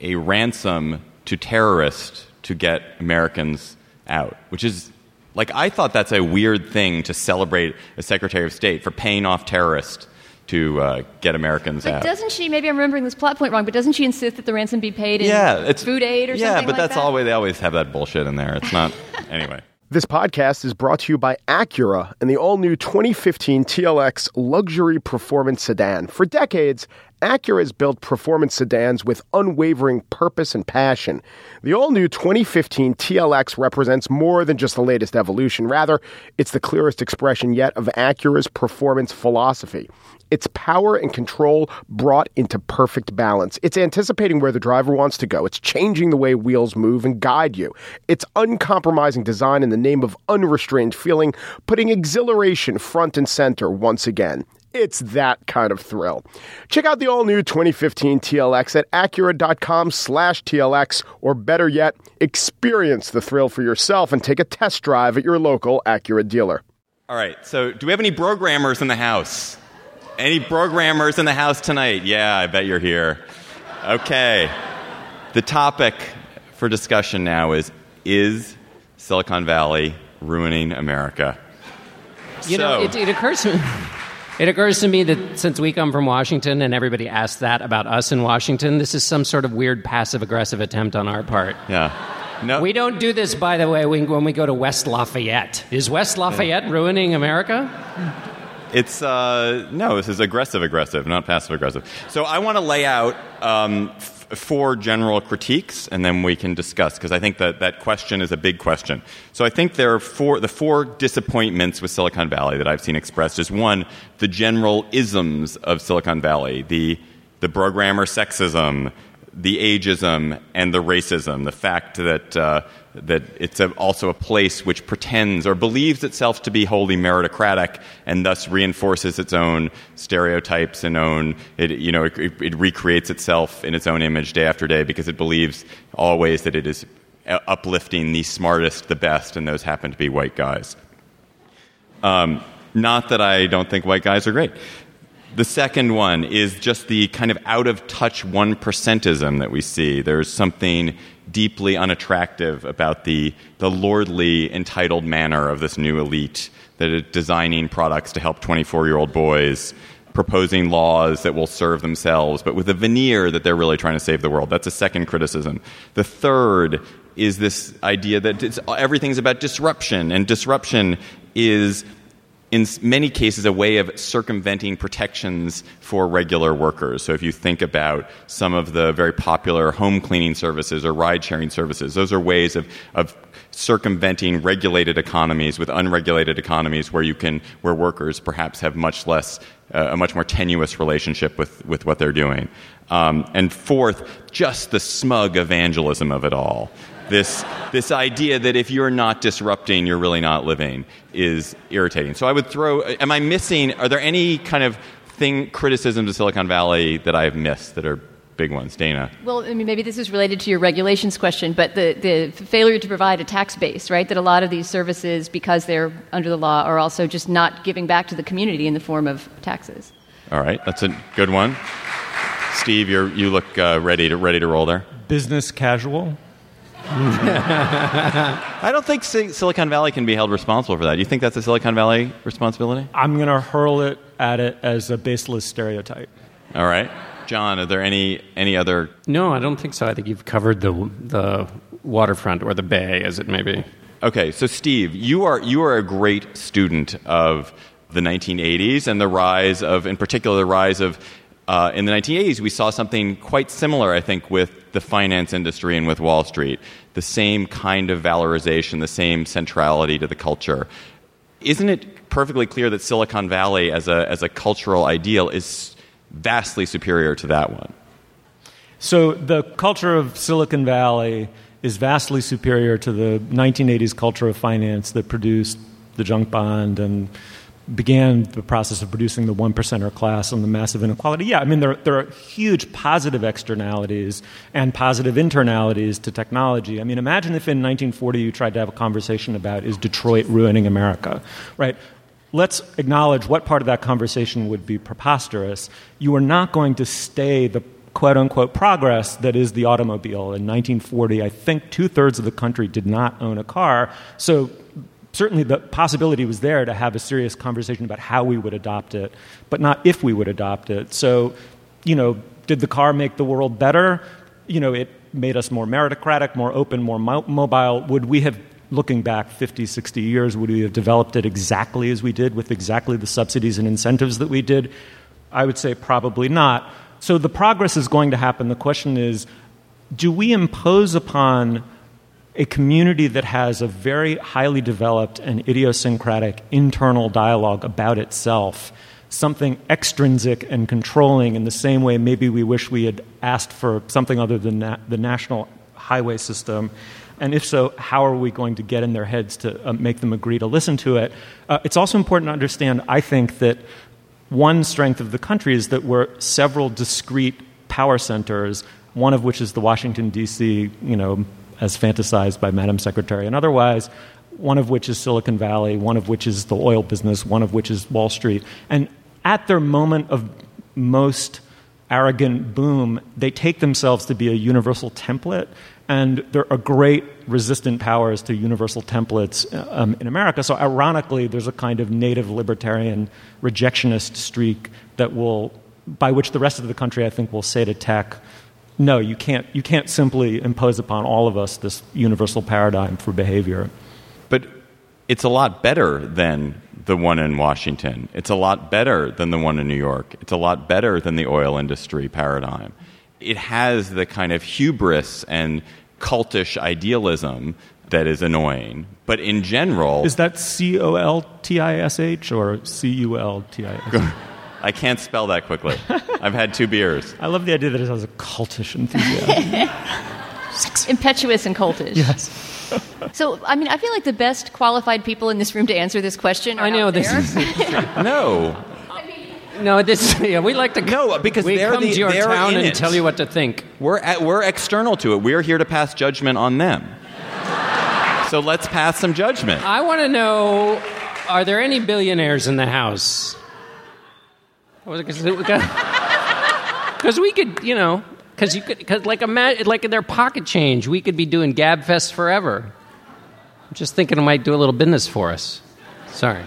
a ransom to terrorists to get Americans out, which is like I thought that's a weird thing to celebrate a Secretary of State for paying off terrorists to uh, get Americans But out. doesn't she? Maybe I'm remembering this plot point wrong. But doesn't she insist that the ransom be paid in yeah, it's food aid or yeah, something but like that's that? always they always have that bullshit in there. It's not anyway. This podcast is brought to you by Acura and the all new 2015 TLX luxury performance sedan. For decades, Acura has built performance sedans with unwavering purpose and passion. The all new 2015 TLX represents more than just the latest evolution. Rather, it's the clearest expression yet of Acura's performance philosophy. It's power and control brought into perfect balance. It's anticipating where the driver wants to go. It's changing the way wheels move and guide you. It's uncompromising design in the name of unrestrained feeling, putting exhilaration front and center once again. It's that kind of thrill. Check out the all-new 2015 TLX at Acura.com slash TLX, or better yet, experience the thrill for yourself and take a test drive at your local Acura dealer. All right. So, do we have any programmers in the house? Any programmers in the house tonight? Yeah, I bet you're here. Okay. The topic for discussion now is Is Silicon Valley ruining America? You know, it, it occurs to me. It occurs to me that since we come from Washington and everybody asks that about us in Washington, this is some sort of weird passive aggressive attempt on our part. Yeah. No. We don't do this, by the way, when when we go to West Lafayette. Is West Lafayette ruining America? It's uh, no. This is aggressive, aggressive, not passive aggressive. So I want to lay out um, four general critiques, and then we can discuss because I think that that question is a big question. So I think there are four the four disappointments with Silicon Valley that I've seen expressed is one the general isms of Silicon Valley, the the programmer sexism, the ageism, and the racism. The fact that uh, that it's a, also a place which pretends or believes itself to be wholly meritocratic, and thus reinforces its own stereotypes and own it. You know, it, it recreates itself in its own image day after day because it believes always that it is uplifting the smartest, the best, and those happen to be white guys. Um, not that I don't think white guys are great. The second one is just the kind of out of touch one percentism that we see. There's something deeply unattractive about the, the lordly, entitled manner of this new elite that is designing products to help 24 year old boys, proposing laws that will serve themselves, but with a veneer that they're really trying to save the world. That's a second criticism. The third is this idea that everything's about disruption, and disruption is in many cases, a way of circumventing protections for regular workers. So, if you think about some of the very popular home cleaning services or ride sharing services, those are ways of, of circumventing regulated economies with unregulated economies where you can, where workers perhaps have much less, uh, a much more tenuous relationship with, with what they're doing. Um, and fourth, just the smug evangelism of it all this this idea that if you're not disrupting, you're really not living is irritating. So I would throw. Am I missing? Are there any kind of thing criticisms of Silicon Valley that I've missed that are big ones, Dana? Well, I mean, maybe this is related to your regulations question, but the, the failure to provide a tax base, right? That a lot of these services, because they're under the law, are also just not giving back to the community in the form of taxes. All right, that's a good one. Steve, you you look uh, ready to ready to roll there. Business casual. I don't think Si- Silicon Valley can be held responsible for that. Do you think that's a Silicon Valley responsibility? I'm going to hurl it at it as a baseless stereotype. All right, John, are there any any other No, I don't think so. I think you've covered the the waterfront or the bay, as it may be. Okay, so Steve, you are you are a great student of the 1980s and the rise of, in particular, the rise of. Uh, in the 1980s, we saw something quite similar, I think, with the finance industry and with Wall Street. The same kind of valorization, the same centrality to the culture. Isn't it perfectly clear that Silicon Valley, as a as a cultural ideal, is vastly superior to that one? So the culture of Silicon Valley is vastly superior to the 1980s culture of finance that produced the junk bond and began the process of producing the one percenter class and the massive inequality. Yeah, I mean there there are huge positive externalities and positive internalities to technology. I mean, imagine if in 1940 you tried to have a conversation about is Detroit ruining America, right? Let's acknowledge what part of that conversation would be preposterous. You are not going to stay the quote unquote progress that is the automobile. In 1940, I think two thirds of the country did not own a car. So certainly the possibility was there to have a serious conversation about how we would adopt it, but not if we would adopt it. So, you know, did the car make the world better? You know, it made us more meritocratic, more open, more mo- mobile. Would we have, looking back 50, 60 years, would we have developed it exactly as we did with exactly the subsidies and incentives that we did? I would say probably not. So the progress is going to happen. The question is do we impose upon a community that has a very highly developed and idiosyncratic internal dialogue about itself, something extrinsic and controlling in the same way maybe we wish we had asked for something other than na- the national highway system. And if so, how are we going to get in their heads to uh, make them agree to listen to it? Uh, it's also important to understand, I think, that one strength of the country is that we're several discrete power centers, one of which is the Washington, D.C., you know, as fantasized by Madam Secretary and otherwise, one of which is Silicon Valley, one of which is the oil business, one of which is Wall Street. And at their moment of most arrogant boom, they take themselves to be a universal template. And there are great resistant powers to universal templates um, in America. So, ironically, there's a kind of native libertarian rejectionist streak that will, by which the rest of the country, I think, will say to tech, no, you can't, you can't simply impose upon all of us this universal paradigm for behavior. But it's a lot better than the one in Washington. It's a lot better than the one in New York. It's a lot better than the oil industry paradigm. It has the kind of hubris and cultish idealism that is annoying. But in general. Is that C O L T I S H or C U L T I S H? I can't spell that quickly. I've had two beers. I love the idea that it has a cultish enthusiasm. Impetuous and cultish. yes. So, I mean, I feel like the best qualified people in this room to answer this question are I know out this there. is No. no. This yeah, we like to No, because we they're come the- to your they're town and it. tell you what to think. We're, at, we're external to it. We're here to pass judgment on them. So let's pass some judgment. I want to know: Are there any billionaires in the house? Because we could, you know, because you could, because like imagine, like in their pocket change, we could be doing Gabfest forever. I'm just thinking it might do a little business for us. Sorry.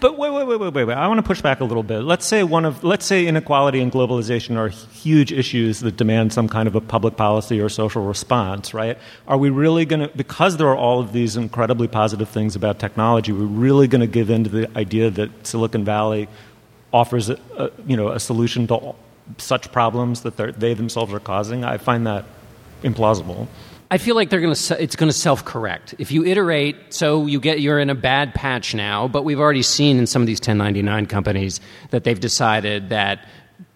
But wait, wait, wait, wait, wait, wait. I want to push back a little bit. Let's say one of, let's say inequality and globalization are huge issues that demand some kind of a public policy or social response, right? Are we really going to, because there are all of these incredibly positive things about technology, we're really going to give in to the idea that Silicon Valley offers, a, a, you know, a solution to such problems that they themselves are causing? I find that implausible. I feel like they're going to it's going to self-correct. If you iterate, so you get you're in a bad patch now, but we've already seen in some of these 1099 companies that they've decided that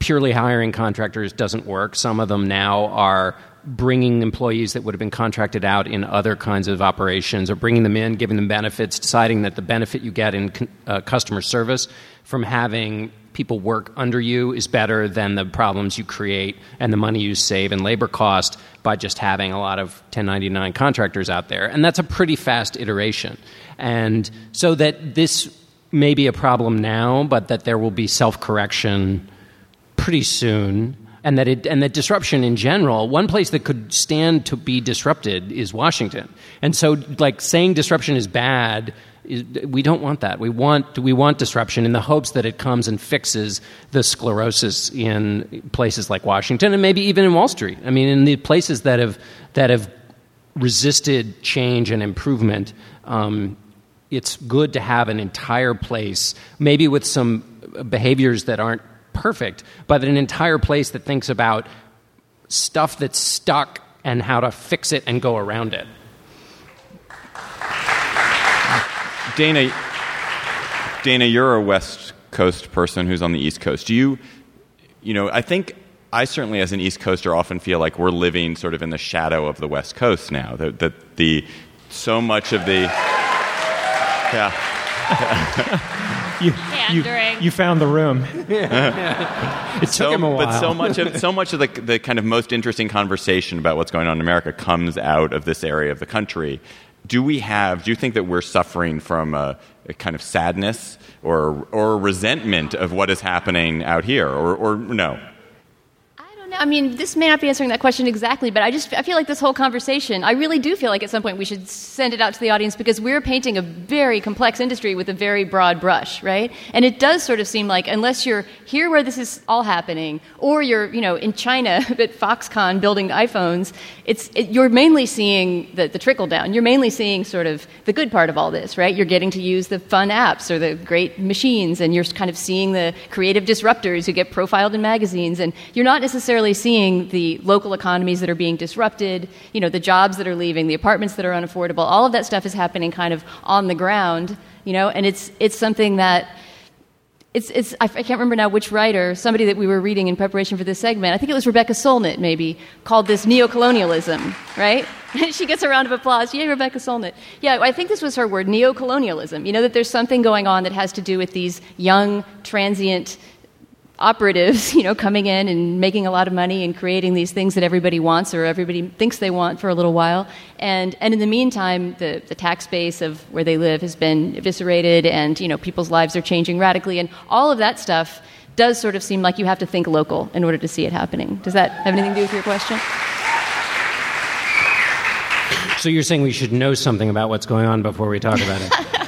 purely hiring contractors doesn't work. Some of them now are bringing employees that would have been contracted out in other kinds of operations or bringing them in, giving them benefits, deciding that the benefit you get in uh, customer service from having people work under you is better than the problems you create and the money you save in labor cost by just having a lot of 1099 contractors out there. And that's a pretty fast iteration. And so that this may be a problem now, but that there will be self correction pretty soon. And that, it, and that disruption in general, one place that could stand to be disrupted is Washington. And so, like, saying disruption is bad we don't want that. We want we want disruption in the hopes that it comes and fixes the sclerosis in places like Washington and maybe even in Wall Street. I mean, in the places that have that have resisted change and improvement. Um, it's good to have an entire place, maybe with some behaviors that aren't perfect, but an entire place that thinks about stuff that's stuck and how to fix it and go around it. Dana, Dana, you're a West Coast person who's on the East Coast. Do you, you know, I think I certainly, as an East Coaster, often feel like we're living sort of in the shadow of the West Coast now. That, that the so much of the, yeah. You, you, Pandering. you found the room. It so, took him a while. But so much of so much of the the kind of most interesting conversation about what's going on in America comes out of this area of the country. Do we have? Do you think that we're suffering from a, a kind of sadness or or resentment of what is happening out here, or or no? I No, I mean, this may not be answering that question exactly, but I just I feel like this whole conversation, I really do feel like at some point we should send it out to the audience because we're painting a very complex industry with a very broad brush, right? And it does sort of seem like unless you're here where this is all happening, or you're you know in China at Foxconn building iPhones, it's it, you're mainly seeing the, the trickle down. You're mainly seeing sort of the good part of all this, right? You're getting to use the fun apps or the great machines, and you're kind of seeing the creative disruptors who get profiled in magazines, and you're not necessarily seeing the local economies that are being disrupted, you know, the jobs that are leaving, the apartments that are unaffordable. All of that stuff is happening kind of on the ground, you know, and it's it's something that it's, it's, I can't remember now which writer, somebody that we were reading in preparation for this segment, I think it was Rebecca Solnit maybe, called this neocolonialism, right? she gets a round of applause. Yay, Rebecca Solnit. Yeah, I think this was her word, neocolonialism. You know, that there's something going on that has to do with these young, transient operatives, you know, coming in and making a lot of money and creating these things that everybody wants or everybody thinks they want for a little while. And, and in the meantime, the, the tax base of where they live has been eviscerated and, you know, people's lives are changing radically. And all of that stuff does sort of seem like you have to think local in order to see it happening. Does that have anything to do with your question? So you're saying we should know something about what's going on before we talk about it?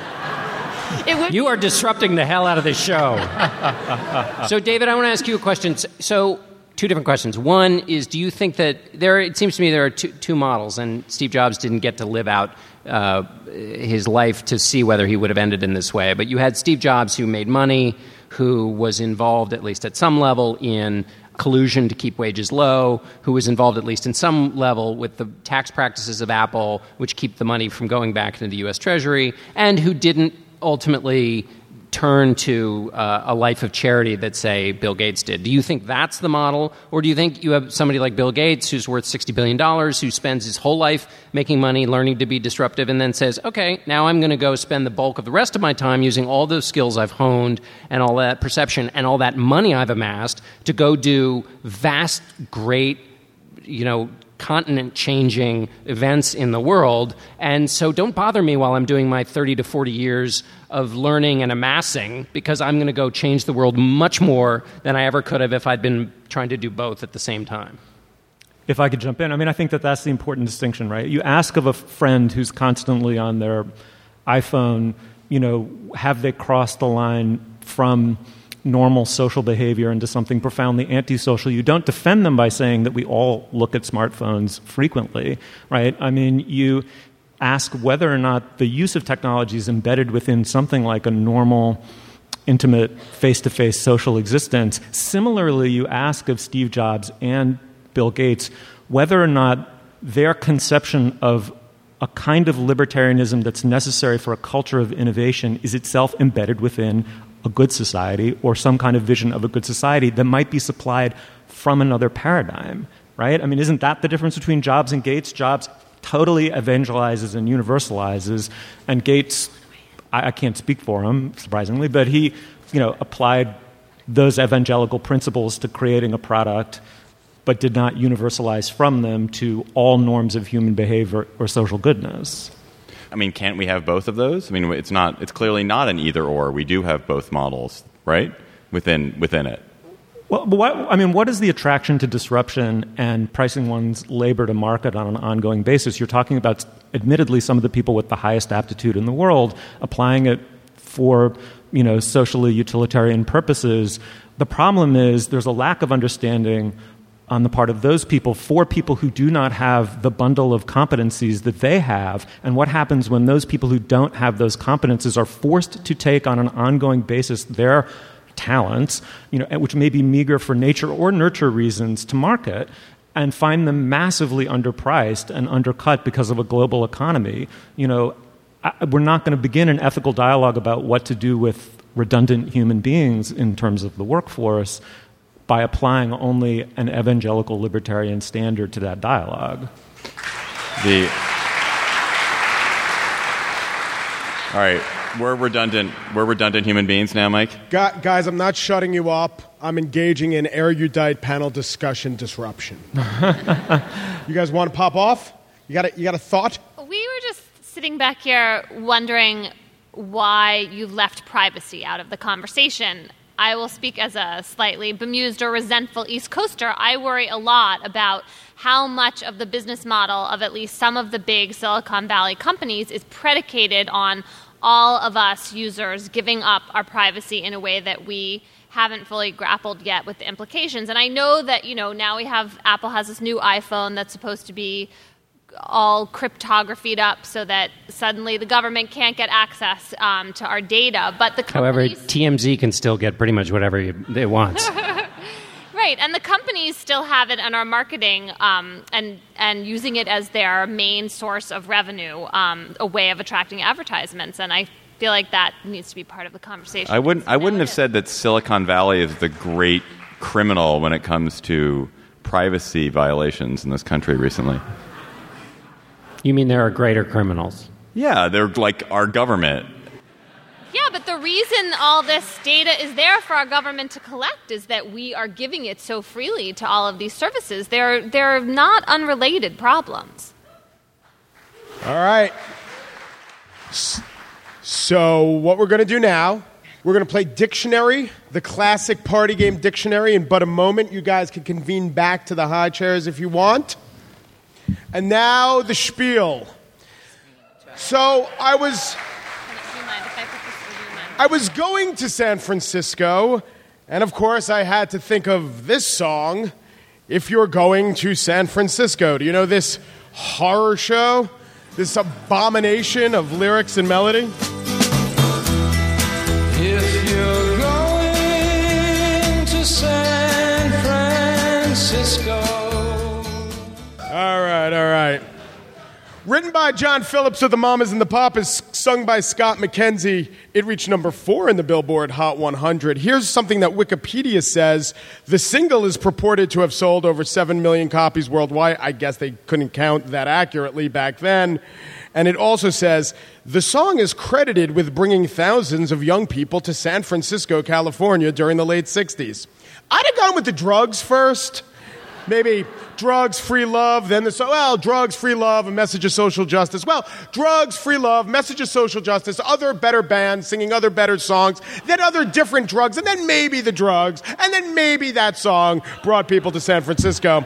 you are disrupting the hell out of this show. so, David, I want to ask you a question. So, two different questions. One is, do you think that there? It seems to me there are two, two models, and Steve Jobs didn't get to live out uh, his life to see whether he would have ended in this way. But you had Steve Jobs, who made money, who was involved at least at some level in collusion to keep wages low, who was involved at least in some level with the tax practices of Apple, which keep the money from going back into the U.S. Treasury, and who didn't ultimately turn to uh, a life of charity that, say, Bill Gates did. Do you think that's the model? Or do you think you have somebody like Bill Gates who's worth $60 billion, who spends his whole life making money, learning to be disruptive, and then says, okay, now I'm going to go spend the bulk of the rest of my time using all those skills I've honed and all that perception and all that money I've amassed to go do vast, great, you know, continent changing events in the world. And so don't bother me while I'm doing my 30 to 40 years of learning and amassing because I'm going to go change the world much more than I ever could have if I'd been trying to do both at the same time. If I could jump in, I mean, I think that that's the important distinction, right? You ask of a friend who's constantly on their iPhone, you know, have they crossed the line from normal social behavior into something profoundly antisocial. You don't defend them by saying that we all look at smartphones frequently, right? I mean, you ask whether or not the use of technology is embedded within something like a normal, intimate, face to face social existence. Similarly, you ask of Steve Jobs and Bill Gates whether or not their conception of a kind of libertarianism that's necessary for a culture of innovation is itself embedded within a good society or some kind of vision of a good society that might be supplied from another paradigm, right? I mean, isn't that the difference between Jobs and Gates? Jobs totally evangelizes and universalizes, and Gates, I, I can't speak for him, surprisingly, but he, you know, applied those evangelical principles to creating a product but did not universalize from them to all norms of human behavior or social goodness. I mean, can't we have both of those? I mean, it's not. It's clearly not an either or. We do have both models, right? Within within it. Well, what, I mean, what is the attraction to disruption and pricing one's labor to market on an ongoing basis? You're talking about, admittedly, some of the people with the highest aptitude in the world applying it for, you know, socially utilitarian purposes. The problem is there's a lack of understanding on the part of those people for people who do not have the bundle of competencies that they have, and what happens when those people who don't have those competencies are forced to take on an ongoing basis their talents, you know, which may be meager for nature or nurture reasons to market, and find them massively underpriced and undercut because of a global economy. You know, we're not going to begin an ethical dialogue about what to do with redundant human beings in terms of the workforce by applying only an evangelical libertarian standard to that dialogue. The all right, we're redundant. We're redundant human beings now, Mike. guys, I'm not shutting you up. I'm engaging in erudite panel discussion disruption. you guys want to pop off? You got a, you got a thought? We were just sitting back here wondering why you left privacy out of the conversation I will speak as a slightly bemused or resentful East Coaster. I worry a lot about how much of the business model of at least some of the big Silicon Valley companies is predicated on all of us users giving up our privacy in a way that we haven't fully grappled yet with the implications. And I know that, you know, now we have Apple has this new iPhone that's supposed to be all cryptographied up so that suddenly the government can't get access um, to our data. But the However, TMZ can still get pretty much whatever you, it wants. right, and the companies still have it and are marketing um, and and using it as their main source of revenue, um, a way of attracting advertisements. And I feel like that needs to be part of the conversation. I wouldn't. I wouldn't have said that Silicon Valley is the great criminal when it comes to privacy violations in this country recently. You mean there are greater criminals? Yeah, they're like our government. Yeah, but the reason all this data is there for our government to collect is that we are giving it so freely to all of these services. They're, they're not unrelated problems. All right. So, what we're going to do now, we're going to play Dictionary, the classic party game Dictionary. In but a moment, you guys can convene back to the high chairs if you want. And now the spiel. So, I was. I was going to San Francisco, and of course, I had to think of this song. If you're going to San Francisco, do you know this horror show? This abomination of lyrics and melody? Written by John Phillips of the Mamas and the Papas, sung by Scott McKenzie, it reached number four in the Billboard Hot 100. Here's something that Wikipedia says the single is purported to have sold over 7 million copies worldwide. I guess they couldn't count that accurately back then. And it also says the song is credited with bringing thousands of young people to San Francisco, California during the late 60s. I'd have gone with the drugs first. Maybe drugs, free love, then the so well, drugs, free love, a message of social justice. Well, drugs, free love, message of social justice, other better bands singing other better songs, then other different drugs, and then maybe the drugs, and then maybe that song brought people to San Francisco.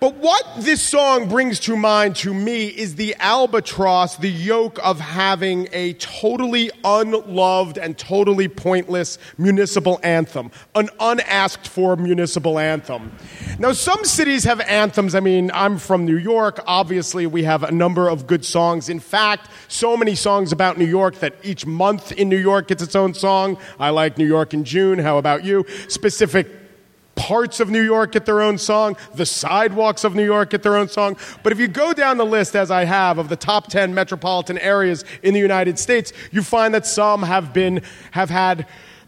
But what this song brings to mind to me is the albatross, the yoke of having a totally unloved and totally pointless municipal anthem, an unasked for municipal anthem. Now, some cities have anthems. I mean, I'm from New York. Obviously, we have a number of good songs. In fact, so many songs about New York that each month in New York gets its own song. I like New York in June. How about you? Specific parts of New York get their own song. The sidewalks of New York get their own song. But if you go down the list, as I have, of the top 10 metropolitan areas in the United States, you find that some have been, have had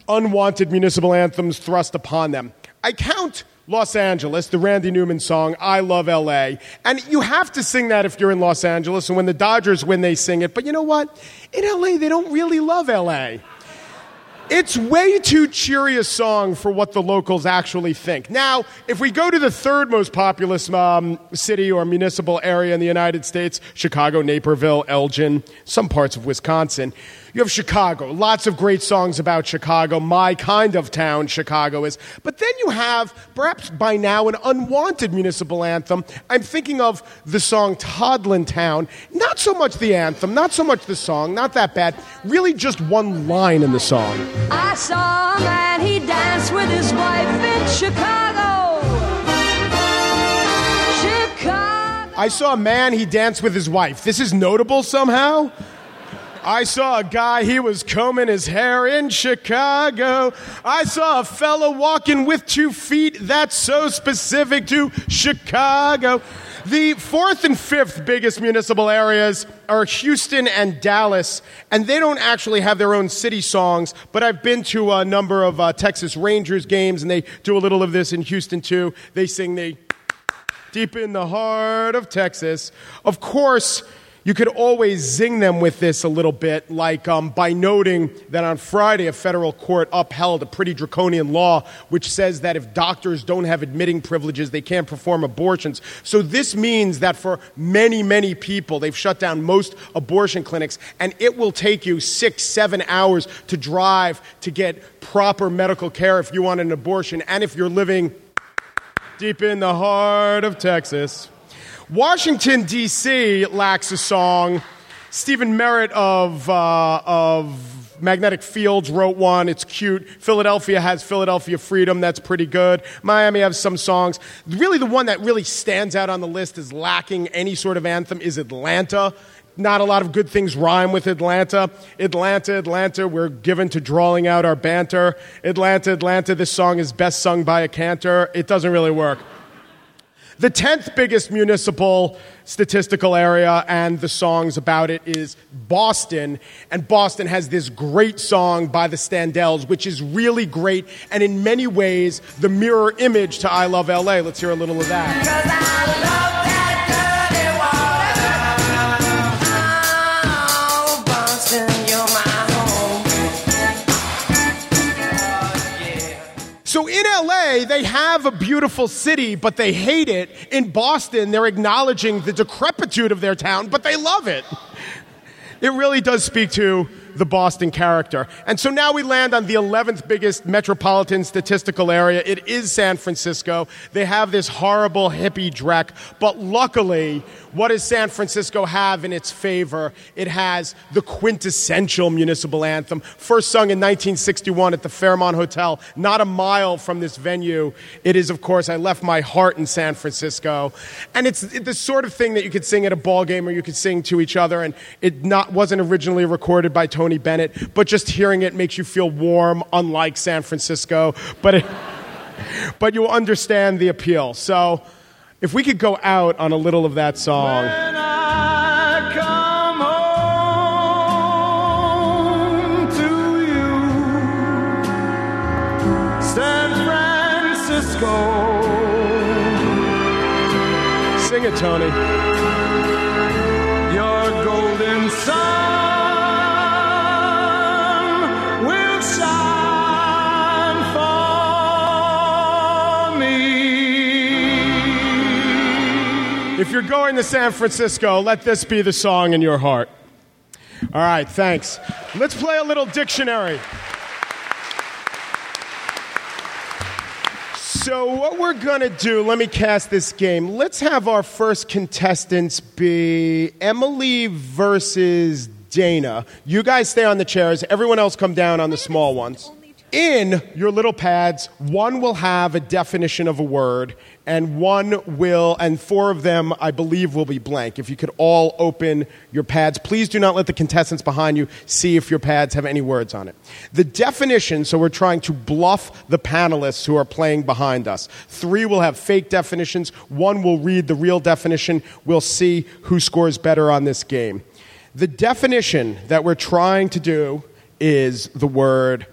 unwanted municipal anthems thrust upon them. I count Los Angeles, the Randy Newman song, I Love LA. And you have to sing that if you're in Los Angeles. And when the Dodgers win, they sing it. But you know what? In LA, they don't really love LA. It's way too cheery a song for what the locals actually think. Now, if we go to the third most populous um, city or municipal area in the United States Chicago, Naperville, Elgin, some parts of Wisconsin you have Chicago. Lots of great songs about Chicago. My kind of town, Chicago is. But then you have, perhaps by now, an unwanted municipal anthem. I'm thinking of the song Toddlin Town. Not so much the anthem, not so much the song, not that bad. Really just one line in the song. I saw a man, he danced with his wife in Chicago. Chicago. I saw a man, he danced with his wife. This is notable somehow? I saw a guy, he was combing his hair in Chicago. I saw a fella walking with two feet. That's so specific to Chicago. The fourth and fifth biggest municipal areas are Houston and Dallas, and they don't actually have their own city songs, but I've been to a number of uh, Texas Rangers games, and they do a little of this in Houston too. They sing the deep in the heart of Texas. Of course, You could always zing them with this a little bit, like um, by noting that on Friday a federal court upheld a pretty draconian law which says that if doctors don't have admitting privileges, they can't perform abortions. So this means that for many, many people, they've shut down most abortion clinics, and it will take you six, seven hours to drive to get proper medical care if you want an abortion, and if you're living deep in the heart of Texas. Washington, D.C. lacks a song. Stephen Merritt of, uh, of Magnetic Fields wrote one. It's cute. Philadelphia has Philadelphia Freedom. That's pretty good. Miami has some songs. Really, the one that really stands out on the list is lacking any sort of anthem is Atlanta. Not a lot of good things rhyme with Atlanta. Atlanta, Atlanta, we're given to drawing out our banter. Atlanta, Atlanta, this song is best sung by a cantor. It doesn't really work. The 10th biggest municipal statistical area, and the songs about it, is Boston. And Boston has this great song by the Standells, which is really great, and in many ways, the mirror image to I Love LA. Let's hear a little of that. They have a beautiful city, but they hate it. In Boston, they're acknowledging the decrepitude of their town, but they love it. It really does speak to the Boston character. And so now we land on the 11th biggest metropolitan statistical area. It is San Francisco. They have this horrible hippie dreck, but luckily, what does San Francisco have in its favor? It has the quintessential municipal anthem, first sung in 1961 at the Fairmont Hotel, not a mile from this venue. It is, of course, I left my heart in San Francisco. And it's the sort of thing that you could sing at a ball game or you could sing to each other. And it not, wasn't originally recorded by Tony Bennett, but just hearing it makes you feel warm, unlike San Francisco. But, it, but you'll understand the appeal. So if we could go out on a little of that song. San Francisco. Sing it, Tony. Your golden sun If you're going to San Francisco, let this be the song in your heart. All right, thanks. Let's play a little dictionary. So, what we're going to do, let me cast this game. Let's have our first contestants be Emily versus Dana. You guys stay on the chairs, everyone else come down on the small ones. In your little pads, one will have a definition of a word, and one will, and four of them, I believe, will be blank. If you could all open your pads, please do not let the contestants behind you see if your pads have any words on it. The definition, so we're trying to bluff the panelists who are playing behind us. Three will have fake definitions, one will read the real definition. We'll see who scores better on this game. The definition that we're trying to do is the word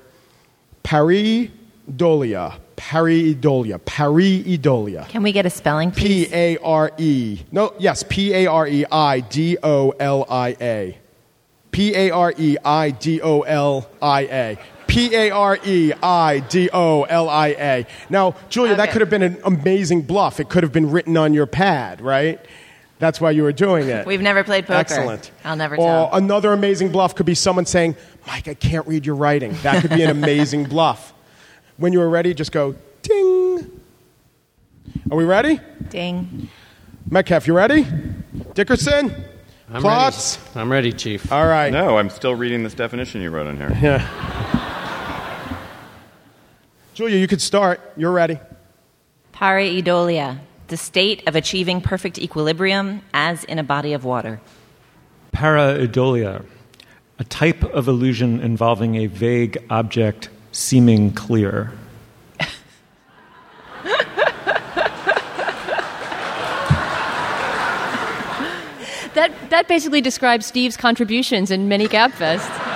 Pareidolia. Pareidolia. Pareidolia. Can we get a spelling, please? P A R E. No, yes, P A R E I D O L I A. P A R E I D O L I A. P A R E I D O L I A. Now, Julia, that could have been an amazing bluff. It could have been written on your pad, right? That's why you were doing it. We've never played poker. Excellent. I'll never or tell. another amazing bluff could be someone saying, Mike, I can't read your writing. That could be an amazing bluff. When you are ready, just go ding. Are we ready? Ding. Metcalf, you ready? Dickerson? I'm Plotz? ready. I'm ready, Chief. All right. No, I'm still reading this definition you wrote in here. Yeah. Julia, you could start. You're ready. Pareidolia, the state of achieving perfect equilibrium as in a body of water. Pareidolia, a type of illusion involving a vague object seeming clear. That, that basically describes Steve's contributions in many Gabfest.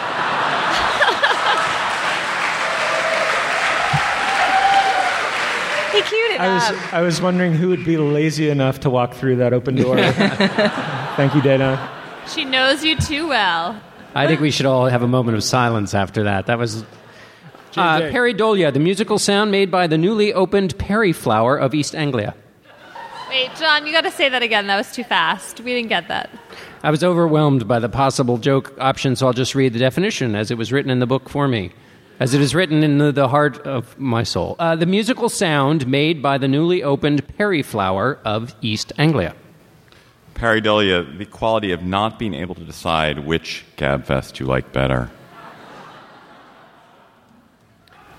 He queued it I was. I was wondering who would be lazy enough to walk through that open door. Thank you, Dana. She knows you too well. I think we should all have a moment of silence after that. That was. Uh, JJ. Pareidolia, the musical sound made by the newly opened Perry Flower of East Anglia. Wait, John, you got to say that again. That was too fast. We didn't get that. I was overwhelmed by the possible joke option, so I'll just read the definition as it was written in the book for me, as it is written in the, the heart of my soul. Uh, the musical sound made by the newly opened Perry Flower of East Anglia. Pareidolia, the quality of not being able to decide which Gabfest you like better.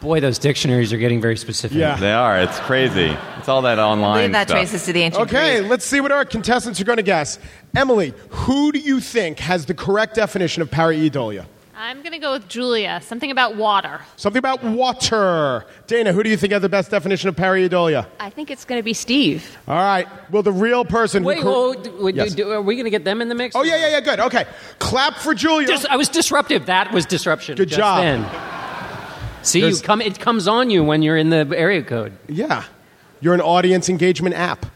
Boy, those dictionaries are getting very specific. Yeah. They are. It's crazy. It's all that I online believe that stuff. traces to the ancient Okay, Greek. let's see what our contestants are going to guess. Emily, who do you think has the correct definition of pareidolia? I'm going to go with Julia. Something about water. Something about water. Dana, who do you think has the best definition of pareidolia? I think it's going to be Steve. All right. Well, the real person. Wait, who cor- whoa, would Yes. you do, are we going to get them in the mix? Oh yeah, yeah, yeah. Good. Okay. Clap for Julia. Dis- I was disruptive. That was disruption. Good just job. Then. See, you There's- come, it comes on you when you're in the area code. yeah. You're an audience engagement app.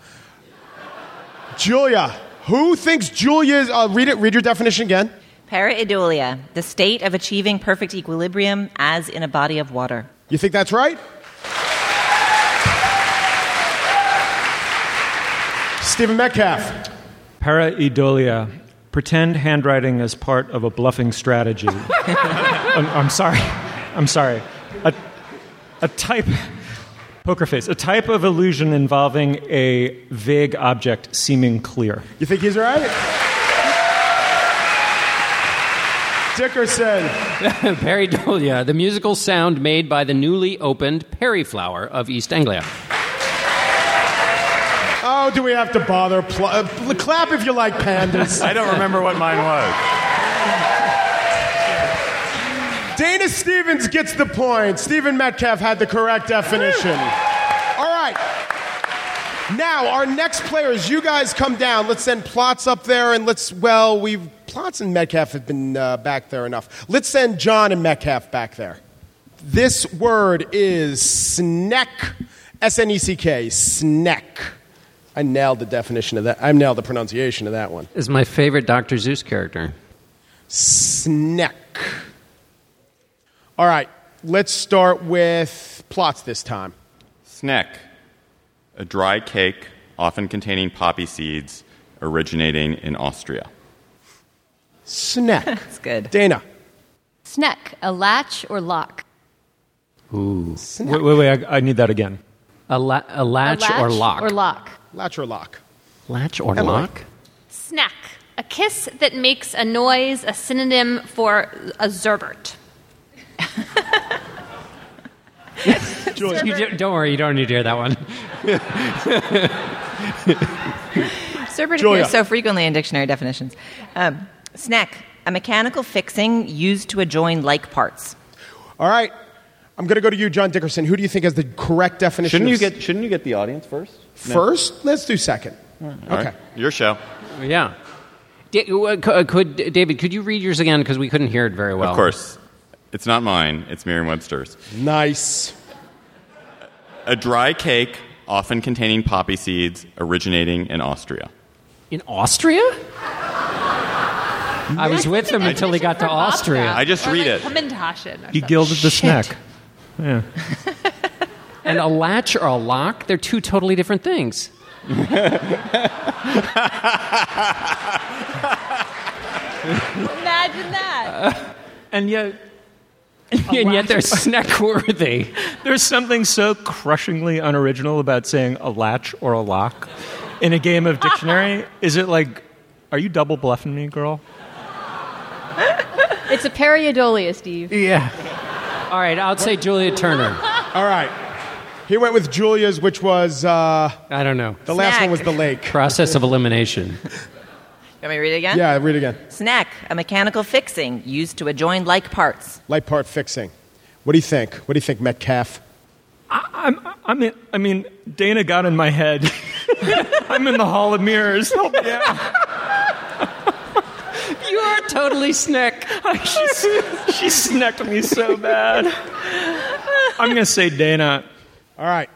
Julia, who thinks Julia is? Uh, read it. Read your definition again. Pareidolia, the state of achieving perfect equilibrium as in a body of water. You think that's right? Stephen Metcalf. Pareidolia. Pretend handwriting as part of a bluffing strategy. I'm, I'm sorry. I'm sorry. A, a type, poker face, a type of illusion involving a vague object seeming clear. You think he's right? Dickerson. Pareidolia, the musical sound made by the newly opened Perry Flower of East Anglia. Oh, do we have to bother? Pl- uh, clap if you like pandas. I don't remember what mine was. Dana Stevens gets the point. Stephen Metcalf had the correct definition. All right. Now, our next players, you guys come down. Let's send Plotz up there, and let's, well, we've, Plotz and Metcalf have been uh, back there enough. Let's send John and Metcalf back there. This word is sneck. S N E C K. Sneck. I nailed the definition of that. I nailed the pronunciation of that one. Is my favorite Dr. Seuss character. Sneck. All right, let's start with Plotz this time. Sneck, a dry cake often containing poppy seeds originating in Austria. Sneck. That's good. Dana. Sneck, a latch or lock. Ooh. Wait, wait, wait. I, I need that again. A, la- a, latch, a latch or lock? Or lock. Latch or lock? Latch or Emily. lock? Snack. A kiss that makes a noise, a synonym for a zerbert. Julia. You do, don't worry, you don't need to hear that one. Serpent Julia. appears so frequently in dictionary definitions. Um, snack, a mechanical fixing used to adjoin like parts. All right, I'm going to go to you, John Dickerson. Who do you think has the correct definition? Shouldn't you get Shouldn't you get the audience first? first? Let's do second. All Okay. right. Your show. Yeah. Da- uh, c- uh, could David? Could you read yours again because we couldn't hear it very well? Of course. It's not mine. It's Merriam-Webster's. Nice. A dry cake often containing poppy seeds originating in Austria. In Austria? I was with him until he got to Austria. I just Or read like it. Kommentarchen or He something. gilded the snack. Yeah. And a latch or a lock, they're two totally different things. Imagine that. And yet, and yet they're snack worthy. there's something so crushingly unoriginal about saying a latch or a lock in a game of dictionary. Is it like, are you double bluffing me, girl? It's a pareidolia, Steve. Yeah. All right, I'll say Julia Turner. All right. He went with Julia's, which was uh, I don't know. the last Snack. one was the lake. Process of elimination. You want me to read it again? Yeah, read it again. Snack, a mechanical fixing used to adjoin like parts. Light part fixing. What do you think? What do you think, Metcalf? I'm, I'm in, I mean, Dana got in my head. I'm in the Hall of Mirrors. Yeah. You are totally snack. she, she snacked me so bad. I'm going to say Dana. All right.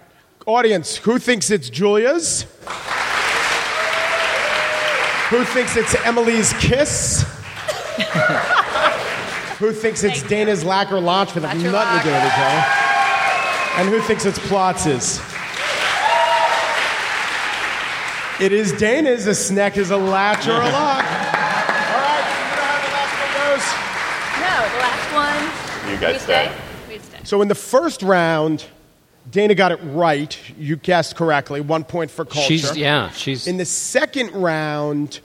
Audience, who thinks it's Julia's? Who thinks it's Emily's kiss? who thinks it's Dana's lacquer launch with nothing to do with each other? And who thinks it's Plotz's? It is Dana's. A snack is a latch or a lock. All right, you know how the last one goes? No, the last one. You We guys stay? stay. We stay. So in the first round, Dana got it right. You guessed correctly. One point for culture. She's yeah, she's. In the second round,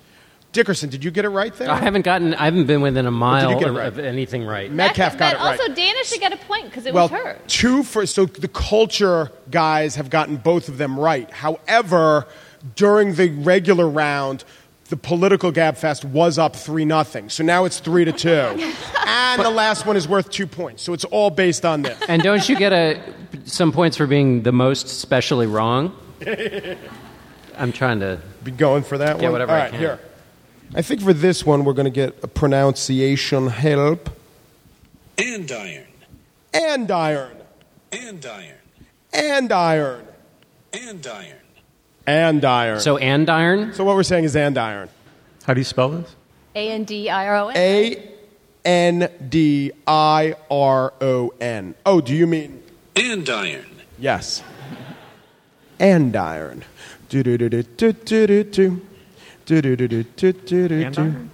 Dickerson, did you get it right there? I haven't gotten. I haven't been within a mile of, right? of anything right. Metcalf got but it right. also, Dana should get a point because it well, was her. two for so the culture guys have gotten both of them right. However, during the regular round, the political gabfest was up three nothing. So now it's three to two, and the last one is worth two points. So it's all based on this. And don't you get a some points for being the most specially wrong? I'm trying to. Be going for that Get one. whatever all I can. here. I think for this one we're going to get a pronunciation help. Andiron. Andiron. Andiron. Andiron. Andiron. Andiron. So andiron. So what we're saying is andiron. How do you spell this? A N D I R O N. A N D I R O N. Oh, do you mean Andiron. yes? Andiron. Do do do do do do do do. Do do do do do do do do. Andiron?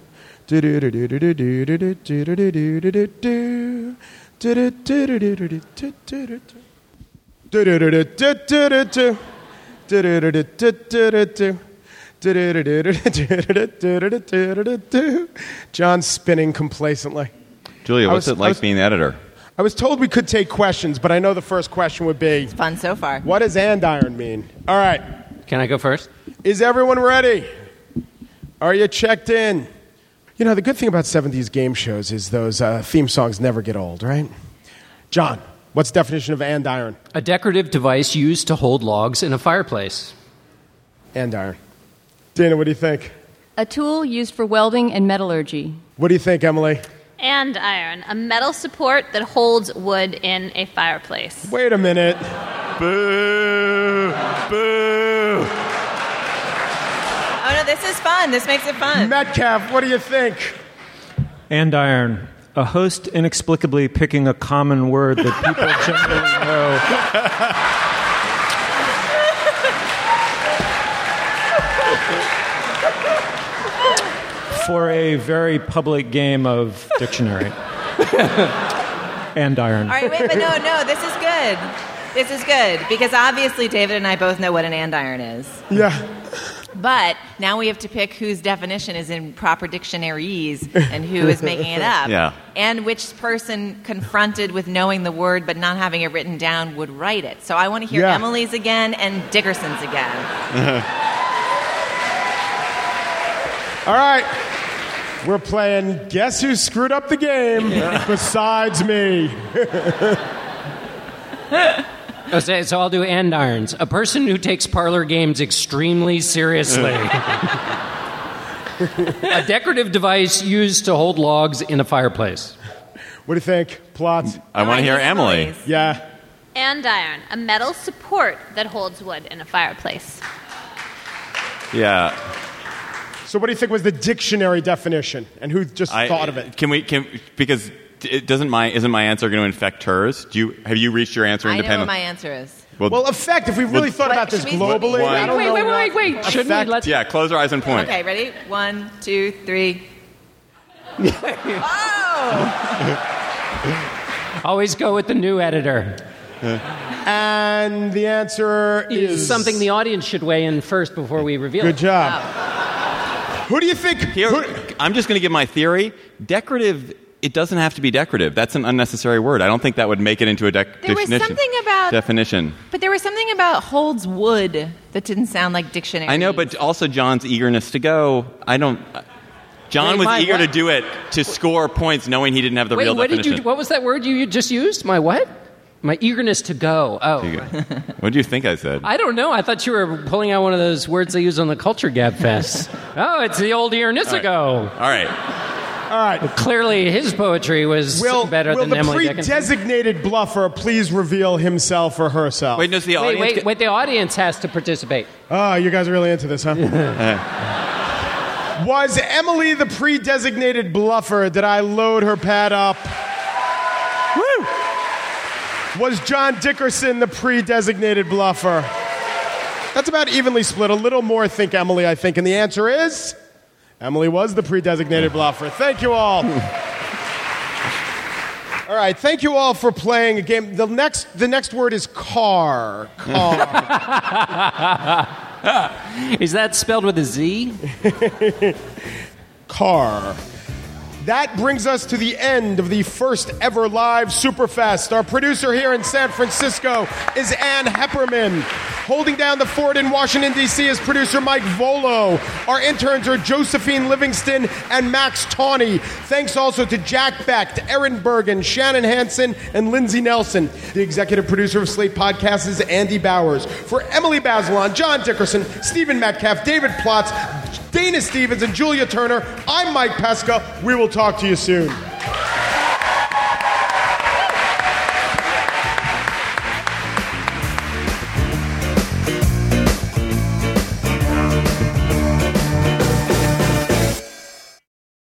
Do do do do do do do do do do do do do do do. Do do do do do do do do do do. Do do do do do John's spinning complacently. Julia, what's was- it like was- being the editor? I was told we could take questions, but I know the first question would be It's Fun so far. What does andiron mean? All right. Can I go first? Is everyone ready? Are you checked in? You know, the good thing about 70s game shows is those uh, theme songs never get old, right? John, what's the definition of andiron? A decorative device used to hold logs in a fireplace. Andiron. Dana, what do you think? A tool used for welding and metallurgy. What do you think, Emily? And iron, a metal support that holds wood in a fireplace. Wait a minute. Boo! Boo! Oh no, this is fun. This makes it fun. Metcalf, what do you think? Andiron. A host inexplicably picking a common word that people generally know. For a very public game of dictionary. and iron. All right, wait, but no, no, this is good. This is good because obviously David and I both know what an andiron is. Yeah. But now we have to pick whose definition is in proper dictionaries and who is making it up. Yeah. And which person confronted with knowing the word but not having it written down would write it. So I want to hear Yeah. Emily's again and Dickerson's again. All right. We're playing Guess Who Screwed Up the Game besides me? Oh, so, so I'll do andirons. A person who takes parlor games extremely seriously. a decorative device used to hold logs in a fireplace. What do you think? Plotz? I want to hear Emily. Emily's. Yeah. And iron, a metal support that holds wood in a fireplace. Yeah. So, what do you think was the dictionary definition, and who just I, thought of it? Can we? Can because it doesn't my isn't my answer going to infect hers? Do you have you reached your answer independently? I know what independently? my answer is. Well, effect. If we really thought about this we- globally, Wait, I don't wait, know wait, what wait, wait. Shouldn't we effect- let- yeah, close your eyes and point. Okay, ready? One, two, three. oh! Always go with the new editor. And the answer is Something the audience should weigh in first before we reveal Good it. job. Oh. Who do you think? Here, who- I'm just going to give my theory. Decorative. It doesn't have to be decorative. That's an unnecessary word. I don't think that would make it into a dec- There was definition. something about- definition. But there was something about holds wood that didn't sound like dictionary. I know, but also John's eagerness to go. I don't. John Wait, was my eager to do it to score points, knowing he didn't have the Wait, real what did definition. you? What was that word you you just used? My what? My eagerness to go. Oh, what do you think I said? I don't know. I thought you were pulling out one of those words they use on the Culture Gabfest. oh, it's the old eagerness to go. All right. All right. Clearly, his poetry was Will, better will than the Emily Dickinson. Will the pre-designated bluffer please reveal himself or herself? Wait, does the audience? wait, get- wait. The audience has to participate. Oh, you guys are really into this, huh? Was Emily the pre designated bluffer? Did I load her pad up? Woo! Was John Dickerson the pre designated bluffer? That's about evenly split. A little more think Emily, I think. And the answer is Emily was the pre designated bluffer. Thank you all. All right, thank you all for playing a game. The next, the next word is car. Car. Is that spelled with a Z? car. That brings us to the end of the first ever live Superfest. Our producer here in San Francisco is Ann Heppermann. Holding down the fort in Washington, D.C. is producer Mike Vuolo. Our interns are Josephine Livingston and Max Tawney. Thanks also to Jack Beck, to Erin Bergen, Shannon Hansen, and Lindsay Nelson. The executive producer of Slate Podcasts is Andy Bowers. For Emily Bazelon, John Dickerson, Stephen Metcalf, David Plotz, Dana Stevens, and Julia Turner, I'm Mike Pesca. We will talk to you soon.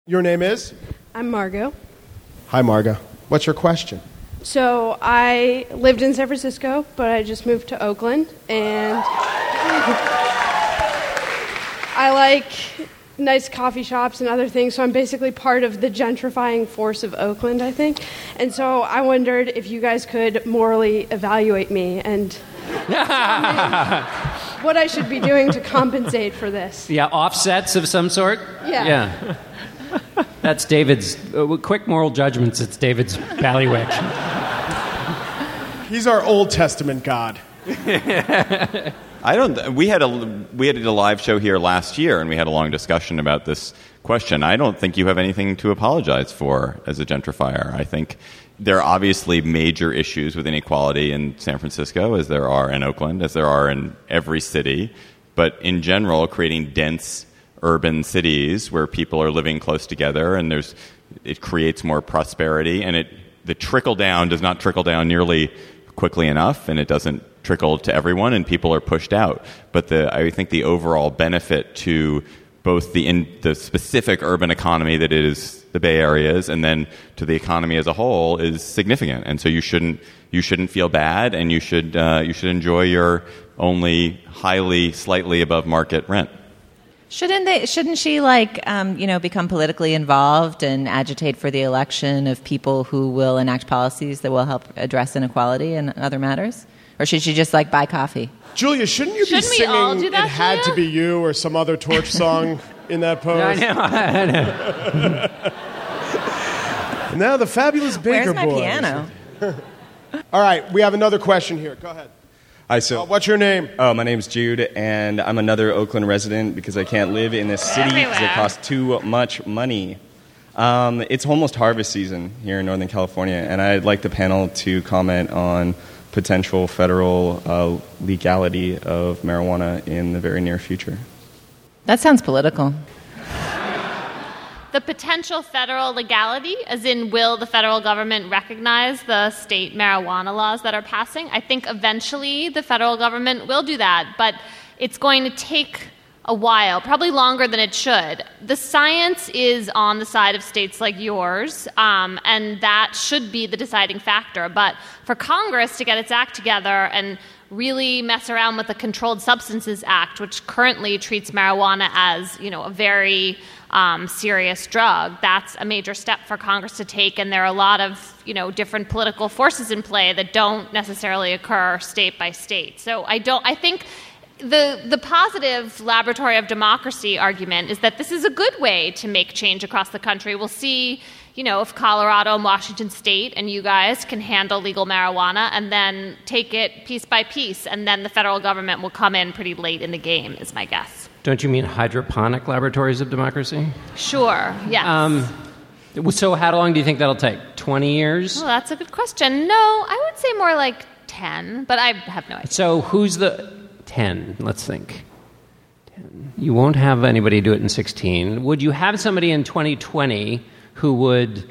Your name is? I'm Margot. Hi, Marga. What's your question? So I lived in San Francisco, but I just moved to Oakland, and I like nice coffee shops and other things. So I'm basically part of the gentrifying force of Oakland, I think. And so I wondered if you guys could morally evaluate me and what I should be doing to compensate for this. Yeah, offsets of some sort? Yeah. Yeah. That's David's, uh, quick moral judgments, it's David's bailiwick. He's our Old Testament God. I don't. We had a we had a live show here last year, and we had a long discussion about this question. I don't think you have anything to apologize for as a gentrifier. I think there are obviously major issues with inequality in San Francisco, as there are in Oakland, as there are in every city. But in general, creating dense urban cities where people are living close together, and there's it creates more prosperity, and it the trickle down does not trickle down nearly quickly enough, and it doesn't trickle to everyone, and people are pushed out. But the, I think the overall benefit to both the, in, the specific urban economy that is the Bay Area is, and then to the economy as a whole is significant. And so you shouldn't, you shouldn't feel bad, and you should, uh, you should enjoy your only highly, slightly above market rent. Shouldn't they? Shouldn't she like um, you know become politically involved and agitate for the election of people who will enact policies that will help address inequality and other matters? Or should she just like buy coffee? Julia, shouldn't you Shouldn't be we singing all do that, "It Had to Julia? Be You" or some other torch song in that pose? I know, I know. Now the fabulous Baker Where's my Boys. piano? All right, we have another question here. Go ahead. Hi, so Uh, what's your name? Oh, my name's Jude, and I'm another Oakland resident because I can't live in this city because it Everywhere. costs too much money. Um, it's almost harvest season here in Northern California, and I'd like the panel to comment on potential federal uh, legality of marijuana in the very near future. That sounds political. The potential federal legality, as in, will the federal government recognize the state marijuana laws that are passing? I think eventually the federal government will do that, but it's going to take a while, probably longer than it should. The science is on the side of states like yours, um, and that should be the deciding factor. But for Congress to get its act together and really mess around with the Controlled Substances Act, which currently treats marijuana as, you know, a very um, serious drug. That's a major step for Congress to take, and there are a lot of you know different political forces in play that don't necessarily occur state by state. So I don't. I think the the positive laboratory of democracy argument is that this is a good way to make change across the country. We'll see. You know, if Colorado and Washington State and you guys can handle legal marijuana and then take it piece by piece, and then the federal government will come in pretty late in the game, is my guess. Don't you mean hydroponic laboratories of democracy? Sure, yes. Um, so, how long do you think that'll take? 20 years? Well, that's a good question. No, I would say more like 10, but I have no idea. So, who's the 10? Let's think. 10. You won't have anybody do it in 16. Would you have somebody in 2020 who would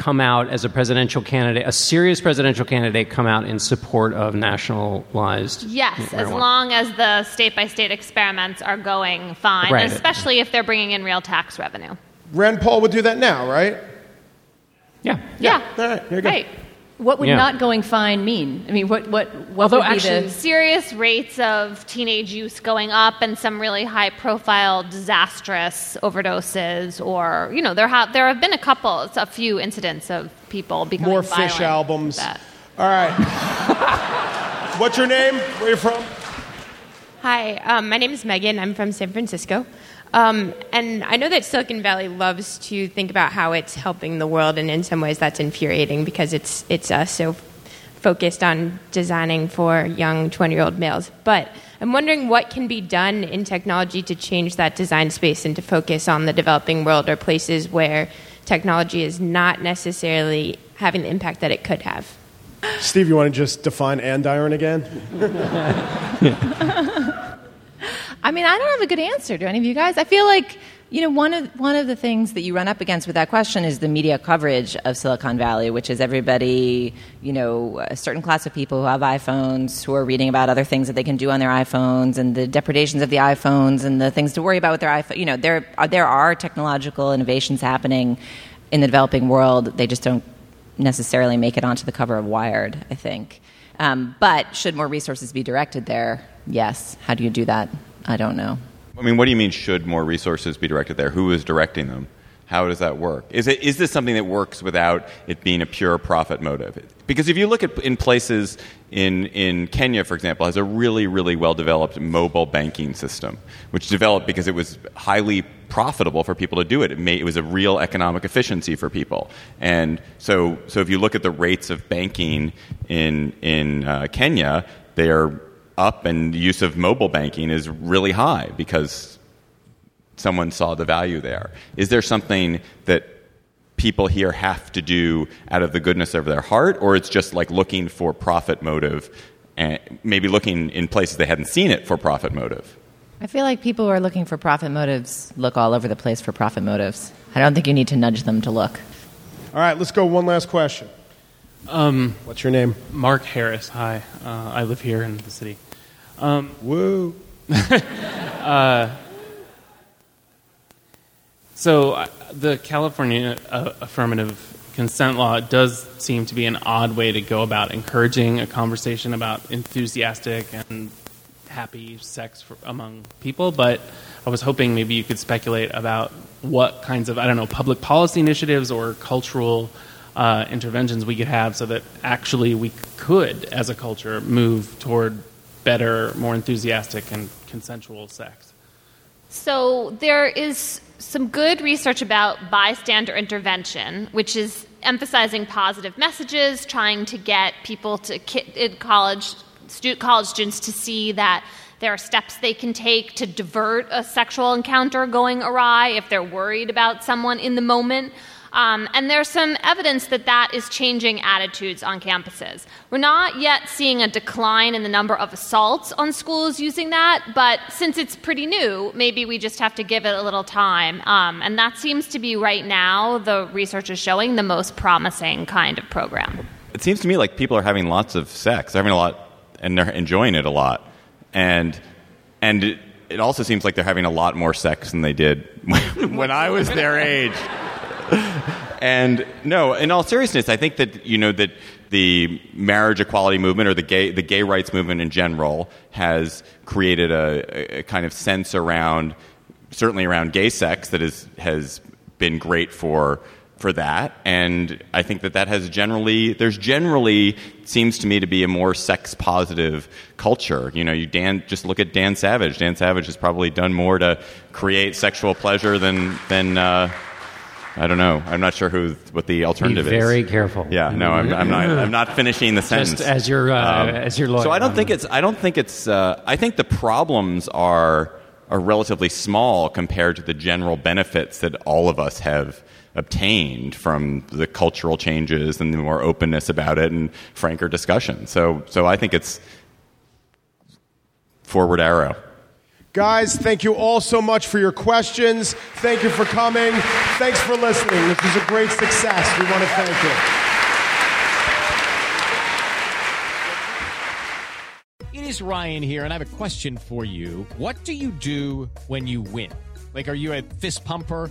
come out as a presidential candidate, a serious presidential candidate, come out in support of nationalized. Yes, as long as the state by state experiments are going fine, Right. especially if they're bringing in real tax revenue. Rand Paul would do that now, right? Yeah. Yeah. All right, here you go. Right. What would Yeah. not going fine mean? I mean, what what what would be the serious rates of teenage use going up and some really high profile disastrous overdoses or you know there have there have been a couple a few incidents of people becoming More fish albums. All right. What's your name? Where you from? Hi, um, my name is Megan. I'm from San Francisco. Um, and I know that Silicon Valley loves to think about how it's helping the world, and in some ways that's infuriating because it's, it's uh, so focused on designing for young 20 year old males. But I'm wondering what can be done in technology to change that design space and to focus on the developing world or places where technology is not necessarily having the impact that it could have. Steve, you want to just define andiron again? I mean, I don't have a good answer. Do any of you guys? I feel like you know one of one of the things that you run up against with that question is the media coverage of Silicon Valley, which is everybody, you know, a certain class of people who have iPhones who are reading about other things that they can do on their iPhones and the depredations of the iPhones and the things to worry about with their iPhone. You know, there are, there are technological innovations happening in the developing world. They just don't necessarily make it onto the cover of Wired. I think. Um, but should more resources be directed there? Yes. How do you do that? I don't know. I mean, what do you mean? Should more resources be directed there? Who is directing them? How does that work? Is it is this something that works without it being a pure profit motive? Because if you look at in places in in Kenya, for example, has a really really well developed mobile banking system, which developed because it was highly profitable for people to do it. It, it was a real economic efficiency for people, and so so if you look at the rates of banking in in uh, Kenya, they are up, and use of mobile banking is really high because someone saw the value there. Is there something that people here have to do out of the goodness of their heart, or it's just like looking for profit motive, and maybe looking in places they hadn't seen it for profit motive? I feel like people who are looking for profit motives look all over the place for profit motives. I don't think you need to nudge them to look. All right, let's go one last question. Um, What's your name? Mark Harris. Hi. Uh, I live here in the city. Um, Woo. uh, so uh, the California uh, affirmative consent law does seem to be an odd way to go about encouraging a conversation about enthusiastic and happy sex for, among people. But I was hoping maybe you could speculate about what kinds of I don't know public policy initiatives or cultural uh, interventions we could have so that actually we could, as a culture, move toward better, more enthusiastic and consensual sex. So there is some good research about bystander intervention, which is emphasizing positive messages, trying to get people to college college students to see that there are steps they can take to divert a sexual encounter going awry if they're worried about someone in the moment. Um, and there's some evidence that that is changing attitudes on campuses. We're not yet seeing a decline in the number of assaults on schools using that, but since it's pretty new, maybe we just have to give it a little time. Um, and that seems to be right now, the research is showing, the most promising kind of program. It seems to me like people are having lots of sex, they're having a lot, and they're enjoying it a lot, and and it, it also seems like they're having a lot more sex than they did when, when I was their age. and no, in all seriousness, I think that you know that the marriage equality movement or the gay the gay rights movement in general has created a, a kind of sense around certainly around gay sex that is has been great for for that. And i think that that has generally there's generally seems to me to be a more sex positive culture. You know you dan just look at dan savage. Dan savage has probably done more to create sexual pleasure than than uh, I don't know. I'm not sure who what the alternative is. very careful. Yeah, no, I'm, I'm not. I'm not finishing the sentence. Just as your uh, Um, as your lawyer. So I don't think it's. I don't think it's. Uh, I think the problems are are relatively small compared to the general benefits that all of us have obtained from the cultural changes and the more openness about it and franker discussion. So so I think it's forward arrow. Guys, thank you all so much for your questions. Thank you for coming. Thanks for listening. This was a great success. We want to thank you. It is Ryan here, and I have a question for you. What do you do when you win? Like, are you a fist pumper?